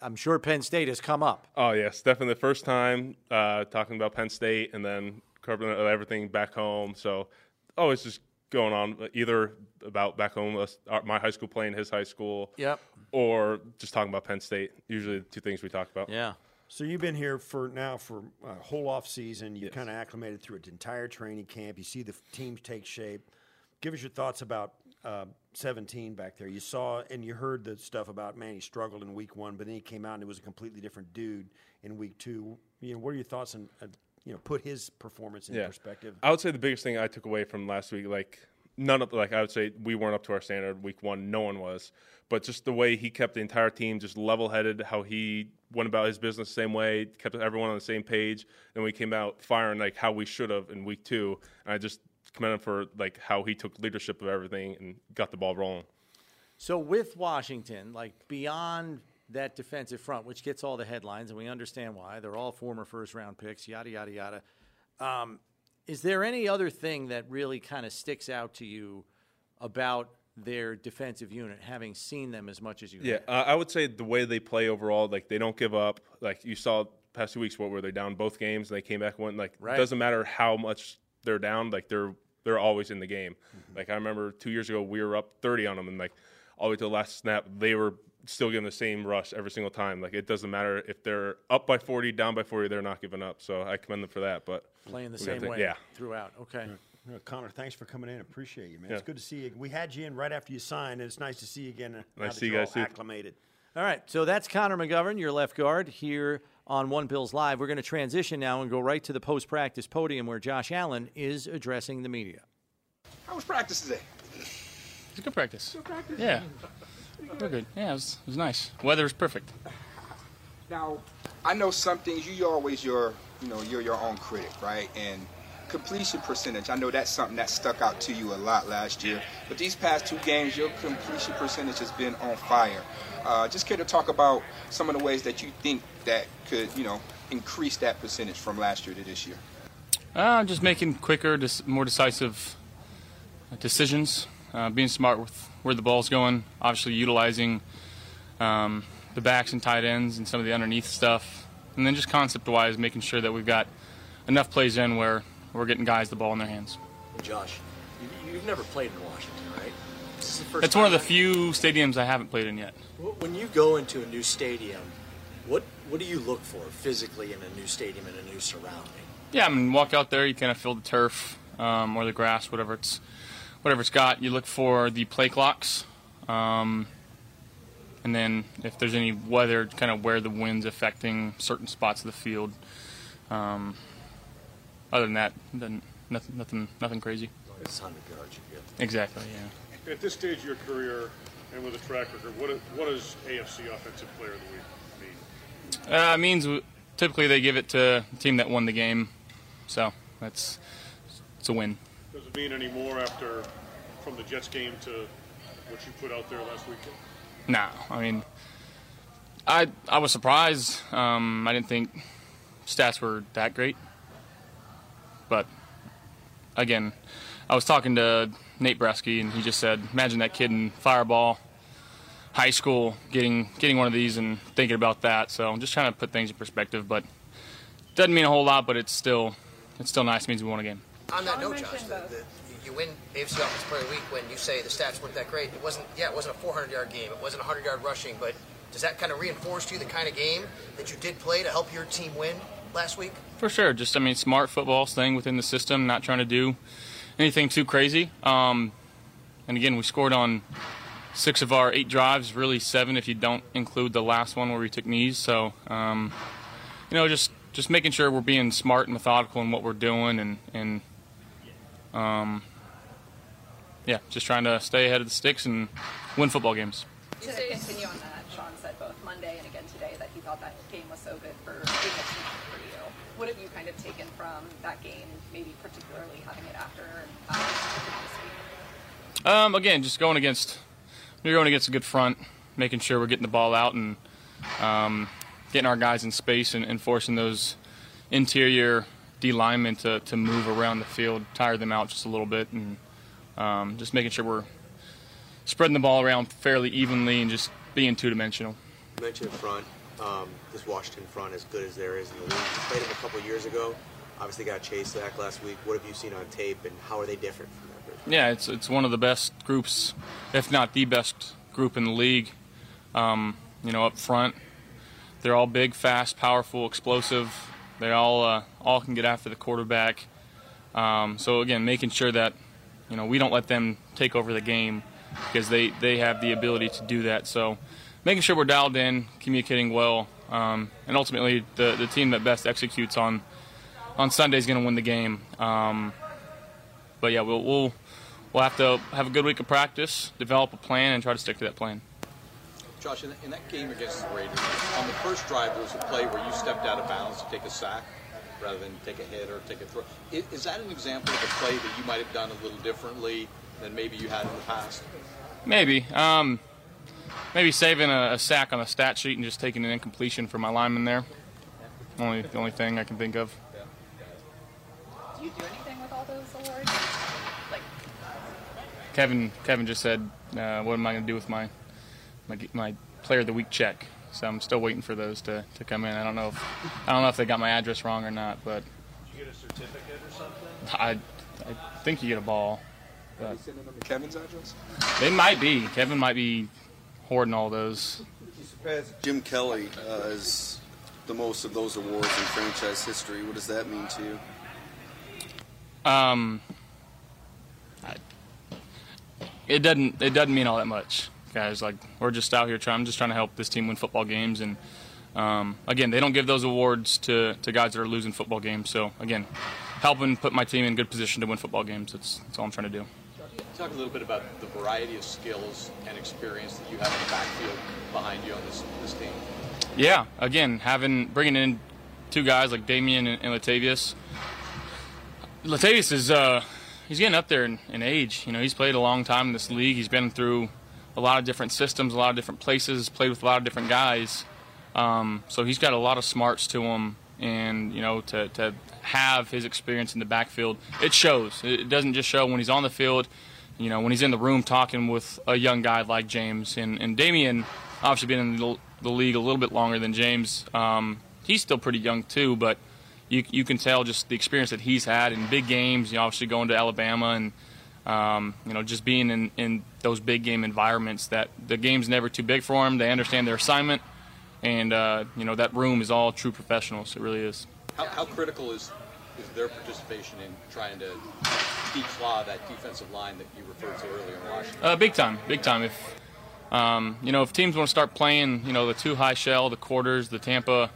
I'm sure Penn State has come up. Oh yes, definitely the first time uh, talking about Penn State and then covering everything back home. So always just going on either about back home, my high school playing his high school, Yep. or just talking about Penn State. Usually the two things we talk about. Yeah. So you've been here for now for a whole off season. You kind of acclimated through an entire training camp. You see the f- teams take shape. Give us your thoughts about uh, 17 back there. You saw and you heard the stuff about man. He struggled in week one, but then he came out and it was a completely different dude in week two. You know, what are your thoughts on uh, you know put his performance in perspective? I would say the biggest thing I took away from last week, like none of like I would say we weren't up to our standard week one. No one was, but just the way he kept the entire team just level headed, how he went about his business the same way, kept everyone on the same page, and we came out firing like how we should have in week two. And I just commend him for like how he took leadership of everything and got the ball rolling. So with Washington, like beyond that defensive front, which gets all the headlines, and we understand why they're all former first round picks, yada yada yada. Um, is there any other thing that really kind of sticks out to you about their defensive unit, having seen them as much as you? Yeah, have? uh, I would say the way they play overall, like they don't give up. Like you saw past two weeks, what were they down both games and they came back and won. Like Right. it doesn't matter how much they're down, like they're they're always in the game. Like I remember two years ago, we were up thirty on them, and like all the way to the last snap, they were still getting the same rush every single time. Like it doesn't matter if they're up by 40, down by 40, they're not giving up. So I commend them for that. But Playing the same to- way yeah. throughout. Okay. Uh, Connor, thanks for coming in. Appreciate you, man. Yeah. It's good to see you. We had you in right after you signed, and it's nice to see you again. Nice to see you guys, all acclimated. All right, so that's Connor McGovern, your left guard, here on One Bills Live. We're going to transition now and go right to the post practice podium where Josh Allen is addressing the media. How was practice today? It's a good practice. Yeah. We're good. Yeah, it was, it was nice. Weather was perfect. Now, I know some things you always your, you know, you're your own critic, right? And completion percentage, I know that's something that stuck out to you a lot last year. But these past two games, your completion percentage has been on fire. Uh, just care to talk about some of the ways that you think that could, you know, increase that percentage from last year to this year. Uh, just making quicker, dis- more decisive decisions, uh, being smart with where the ball's going, obviously utilizing um, the backs and tight ends and some of the underneath stuff, and then just concept-wise, making sure that we've got enough plays in where we're getting guys the ball in their hands. Josh, you, you've never played in Washington, right? This is the first It's one of the few stadiums I haven't played in yet. When you go into a new stadium, what what do you look for physically in a new stadium in a new surrounding? Yeah, I mean, walk out there, you kind of feel the turf um, or the grass, whatever it's, whatever it's got. You look for the play clocks, um, and then if there's any weather, kind of where the wind's affecting certain spots of the field. Um, other than that, then nothing, nothing, nothing crazy. It's 100 yards. Exactly. Yeah. At this stage of your career and with a track record, what, what does AFC Offensive Player of the Week mean? Uh, it means typically they give it to the team that won the game, so that's it's a win. Does it mean any more after from the Jets game to what you put out there last weekend? No, I mean, I I was surprised. Um, I didn't think stats were that great, but again, I was talking to Nate Bresky, and he just said, "Imagine that kid in Firebaugh, high school, getting getting one of these and thinking about that." So I'm just trying to put things in perspective, but doesn't mean a whole lot, but it's still it's still nice. It means we won a game. On that note, Josh, the, the, you win AFC Offensive Player of the Week when you say the stats weren't that great. It wasn't, yeah, it wasn't a 400-yard game. It wasn't 100-yard rushing, but does that kind of reinforce to you the kind of game that you did play to help your team win last week? For sure. Just, I mean, smart football, staying within the system, not trying to do anything too crazy. Um, and again, we scored on six of our eight drives, really seven if you don't include the last one where we took knees. So, um, you know, just just making sure we're being smart and methodical in what we're doing, and and um, yeah, just trying to stay ahead of the sticks and win football games. What have you kind of taken from that game, maybe particularly having it after and after week? Um, again, just going against we're going against a good front, making sure we're getting the ball out and um, getting our guys in space and, and forcing those interior D linemen to, to move around the field, tire them out just a little bit, and um, just making sure we're spreading the ball around fairly evenly and just being two dimensional. You mentioned front, um, this Washington front as good as there is in the league. Played them a couple years ago. Obviously got Chase back last week. What have you seen on tape, and how are they different from that group? Yeah, it's it's one of the best groups, if not the best group in the league. Um, you know, up front, they're all big, fast, powerful, explosive. They all uh, all can get after the quarterback. Um, so again, making sure that you know we don't let them take over the game because they they have the ability to do that. So making sure we're dialed in, communicating well, um, and ultimately the the team that best executes on on Sunday is going to win the game. Um, but yeah, we'll, we'll we'll have to have a good week of practice, develop a plan, and try to stick to that plan. Josh, in, in that game against the Raiders, on the first drive, there was a play where you stepped out of bounds to take a sack rather than take a hit or take a throw. Is, is that an example of a play that you might have done a little differently than maybe you had in the past? Maybe, um, maybe saving a, a sack on the stat sheet and just taking an incompletion for my lineman there. Only the only thing I can think of. Do you do anything with all those awards? Like, Kevin Kevin just said, uh, "What am I going to do with my, my my player of the week check?" So I'm still waiting for those to, to come in. I don't know if I don't know if they got my address wrong or not, but Did you get a certificate or something? I I think you get a ball. Are they sending them to Kevin's address? They might be. Kevin might be hoarding all those. Jim Kelly uh, is the most of those awards in franchise history. What does that mean to you? Um, I, it doesn't. It doesn't mean all that much, guys. Like we're just out here trying. I'm just trying to help this team win football games, and um, again, they don't give those awards to, to guys that are losing football games. So again, helping put my team in good position to win football games. That's that's all I'm trying to do. Talk a little bit about the variety of skills and experience that you have in the backfield behind you on this this team. Yeah, again, having bringing in two guys like Damien and, and Latavius. Latavius is uh, he's getting up there in, in age. You know, he's played a long time in this league. He's been through a lot of different systems, a lot of different places, played with a lot of different guys. Um, so he's got a lot of smarts to him, and you know, to, to have his experience in the backfield, it shows. It doesn't just show when he's on the field. You know, when he's in the room talking with a young guy like James and, and Damien, obviously been in the, the league a little bit longer than James. Um, he's still pretty young too, but you you can tell just the experience that he's had in big games. You know, obviously going to Alabama and um, you know just being in, in those big game environments that the game's never too big for them. They understand their assignment, and uh, you know that room is all true professionals. It really is. How, how critical is is their participation in trying to law that defensive line that you referred to earlier in Washington? Uh, big time, big time. If um, you know, if teams want to start playing, you know, the two high shell, the quarters, the Tampa,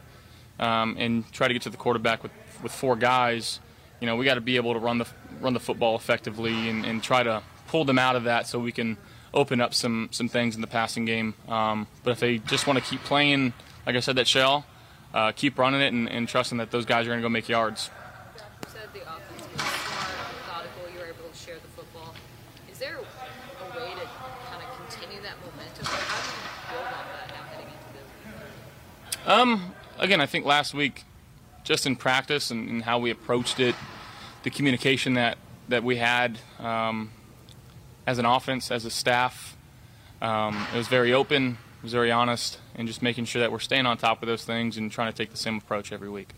um, and try to get to the quarterback with, with four guys, you know, we got to be able to run the run the football effectively and, and try to pull them out of that so we can open up some some things in the passing game. Um, but if they just want to keep playing, like I said, that shell, uh, keep running it and, and trusting that those guys are going to go make yards. You said the offense was smart, methodical. You were able to share the football. Is there a way to kind of continue that momentum? Or how do you build off that now heading into this? Um, again, I think last week, just in practice and, and how we approached it, the communication that that we had um, as an offense, as a staff, um, it was very open, it was very honest, and just making sure that we're staying on top of those things and trying to take the same approach every week.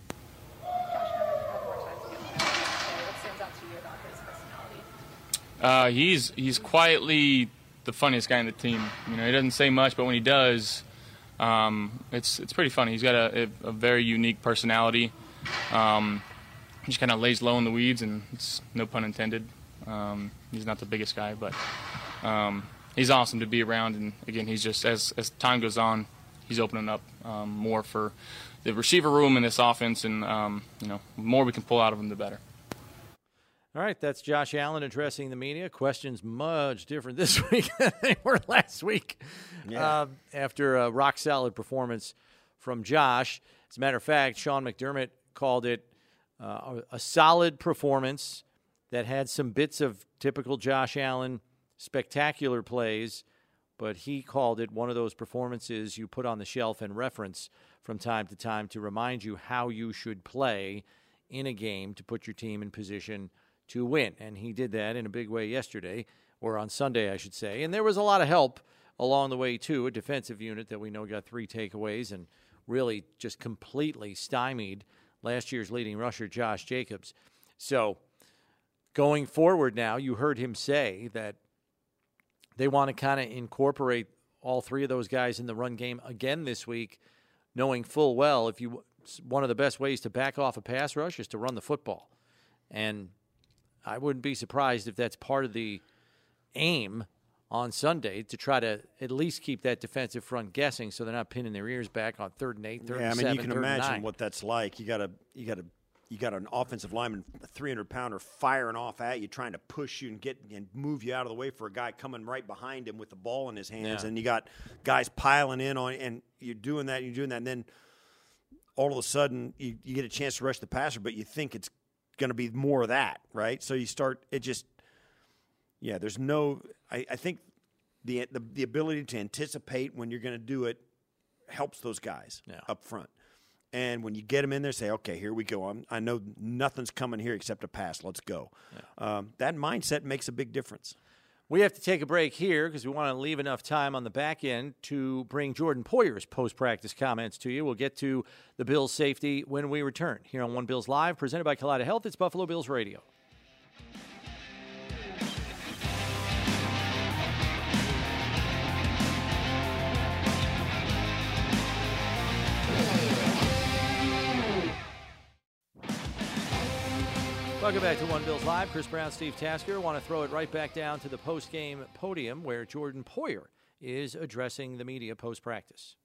Uh, he's he's quietly the funniest guy in the team. You know, he doesn't say much, but when he does, um, it's it's pretty funny. He's got a, a, very unique personality. Um, he just kind of lays low in the weeds, and it's no pun intended. Um, he's not the biggest guy, but um, he's awesome to be around. And again, he's just as as time goes on, he's opening up um, more for the receiver room in this offense, and um, you know, more we can pull out of him, the better. All right, that's Josh Allen addressing the media. Questions much different this week than they were last week. Yeah. Uh, after a rock solid performance from Josh. As a matter of fact, Sean McDermott called it uh, a, a solid performance that had some bits of typical Josh Allen spectacular plays, but he called it one of those performances you put on the shelf and reference from time to time to remind you how you should play in a game to put your team in position to win. And he did that in a big way yesterday, or on Sunday, I should say. And there was a lot of help along the way, too. A defensive unit that we know got three takeaways and really just completely stymied last year's leading rusher, Josh Jacobs. So going forward now, you heard him say that they want to kind of incorporate all three of those guys in the run game again this week, knowing full well if you one of the best ways to back off a pass rush is to run the football. And I wouldn't be surprised if that's part of the aim on Sunday to try to at least keep that defensive front guessing so they're not pinning their ears back on third and eight, third yeah, I mean, seven, you can imagine what that's like. You got a you got a you got an offensive lineman, a 300 pounder, firing off at you, trying to push you and get and move you out of the way for a guy coming right behind him with the ball in his hands, Yeah. and you got guys piling in on, and you're doing that, and you're doing that, and then all of a sudden you, you get a chance to rush the passer, but you think it's going to be more of that, right? So you start it just, yeah. There's no, I, I think the, the the ability to anticipate when you're going to do it helps those guys up front. And when you get them in there, say, okay, here we go. I'm, I know nothing's coming here except a pass. Let's go. Um, that mindset makes a big difference. We have to take a break here because we want to leave enough time on the back end to bring Jordan Poyer's post practice comments to you. We'll get to the Bills' safety when we return here on One Bills Live, presented by Collider Health. It's Buffalo Bills Radio. Welcome back to One Bills Live. Chris Brown, Steve Tasker. Want to throw it right back down to the post-game podium where Jordan Poyer is addressing the media post-practice.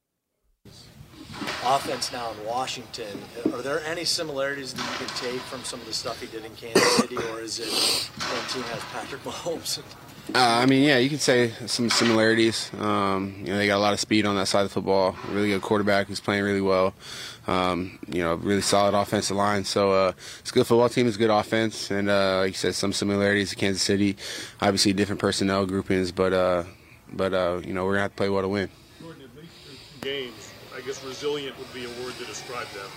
Offense now in Washington. Are there any similarities that you can take from some of the stuff he did in Kansas City, or is it one team has Patrick Mahomes? Uh, I mean, yeah, you could say some similarities. Um, you know, they got a lot of speed on that side of the football. A really good quarterback who's playing really well. Um, you know, really solid offensive line. So uh, it's a good football team. It's good offense, and uh, like you said, some similarities to Kansas City. Obviously, different personnel groupings, but uh, but uh, you know, we're gonna have to play well to win. Jordan, at least two games, I guess resilient would be a word to describe them.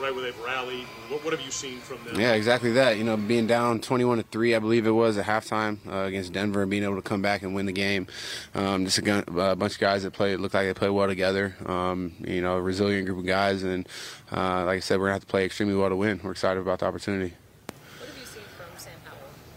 Right where they've rallied. What, what have you seen from them? Yeah, exactly that. You know, being down 21 to three, I believe it was at halftime uh, against Denver, and being able to come back and win the game. Um, just a, gun, a bunch of guys that played looked like they played well together. Um, you know, a resilient group of guys, and uh, like I said, we're gonna have to play extremely well to win. We're excited about the opportunity.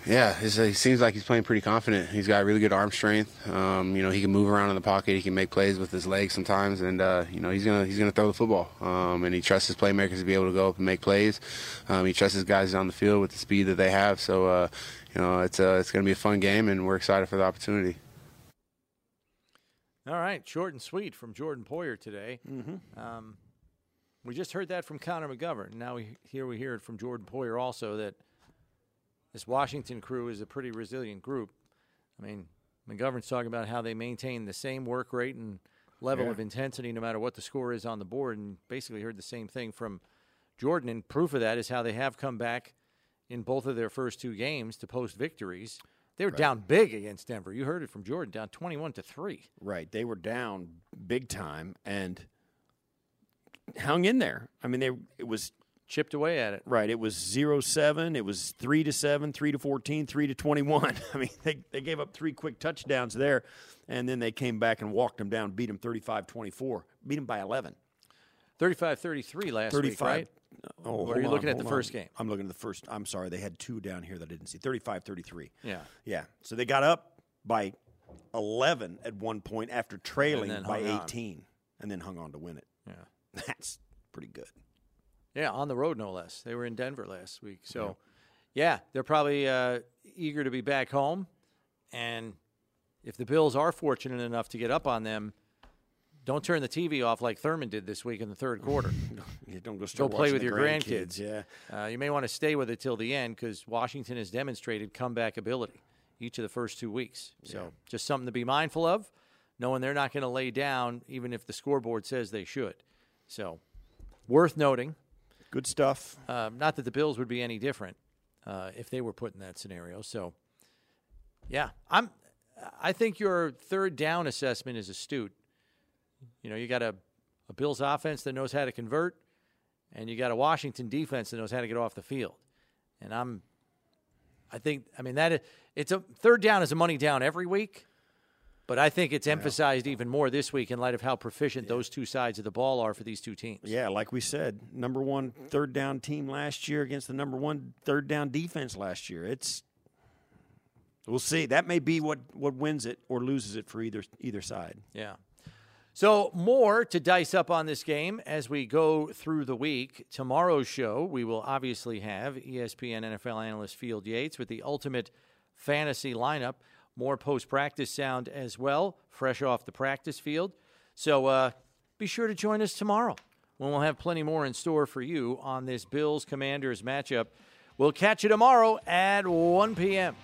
Yeah, he's, he seems like he's playing pretty confident. He's got really good arm strength. Um, you know, he can move around in the pocket. He can make plays with his legs sometimes, and uh, you know, he's gonna he's gonna throw the football. Um, and he trusts his playmakers to be able to go up and make plays. Um, he trusts his guys on the field with the speed that they have. So, uh, you know, it's uh, it's gonna be a fun game, and we're excited for the opportunity. All right, short and sweet from Jordan Poyer today. Mm-hmm. Um, we just heard that from Connor McGovern. Now we here we hear it from Jordan Poyer also that this Washington crew is a pretty resilient group. I mean, McGovern's talking about how they maintain the same work rate and level Yeah. of intensity no matter what the score is on the board, and basically heard the same thing from Jordan. And proof of that is how they have come back in both of their first two games to post victories. They were Right. down big against Denver. You heard it from Jordan, down twenty-one to three. Right. They were down big time and hung in there. I mean, they it was chipped away at it. Right. It was 0-7. It was three to seven, three to 14, three to 21. I mean, they, they gave up three quick touchdowns there, and then they came back and walked them down, beat them 35-24, beat them by 11. 35-33 last 35. week, right? Oh, Or are you on, looking at the hold first game? I'm looking at the first. I'm sorry. They had two down here that I didn't see. 35-33. Yeah. Yeah. So they got up by 11 at one point after trailing by hung on. 18 and then hung on to win it. Yeah. That's pretty good. Yeah, on the road, no less. They were in Denver last week. So, yeah, they're probably uh, eager to be back home. And if the Bills are fortunate enough to get up on them, don't turn the TV off like Thurman did this week in the third quarter. Yeah, don't go Go play with your grandkids. grandkids, yeah. Uh, you may want to stay with it till the end because Washington has demonstrated comeback ability each of the first two weeks. So Yeah. just something to be mindful of, knowing they're not going to lay down even if the scoreboard says they should. So worth noting. Good stuff. Um, not that the Bills would be any different uh, if they were put in that scenario. So yeah, I'm. I think your third down assessment is astute. You know, you got a, a Bills offense that knows how to convert, and you got a Washington defense that knows how to get off the field. And I'm, I think, I mean that is, it's a third down is a money down every week, but I think it's emphasized even more this week in light of how proficient those two sides of the ball are for these two teams. Yeah, like we said, number one third down team last year against the number one third down defense last year. It's we'll see. That may be what what wins it or loses it for either either side. Yeah. So, more to dice up on this game as we go through the week. Tomorrow's show, we will obviously have ESPN NFL analyst Field Yates with the ultimate fantasy lineup. More post practice sound as well, fresh off the practice field. So, uh, be sure to join us tomorrow when we'll have plenty more in store for you on this Bills Commanders matchup. We'll catch you tomorrow at 1 p.m.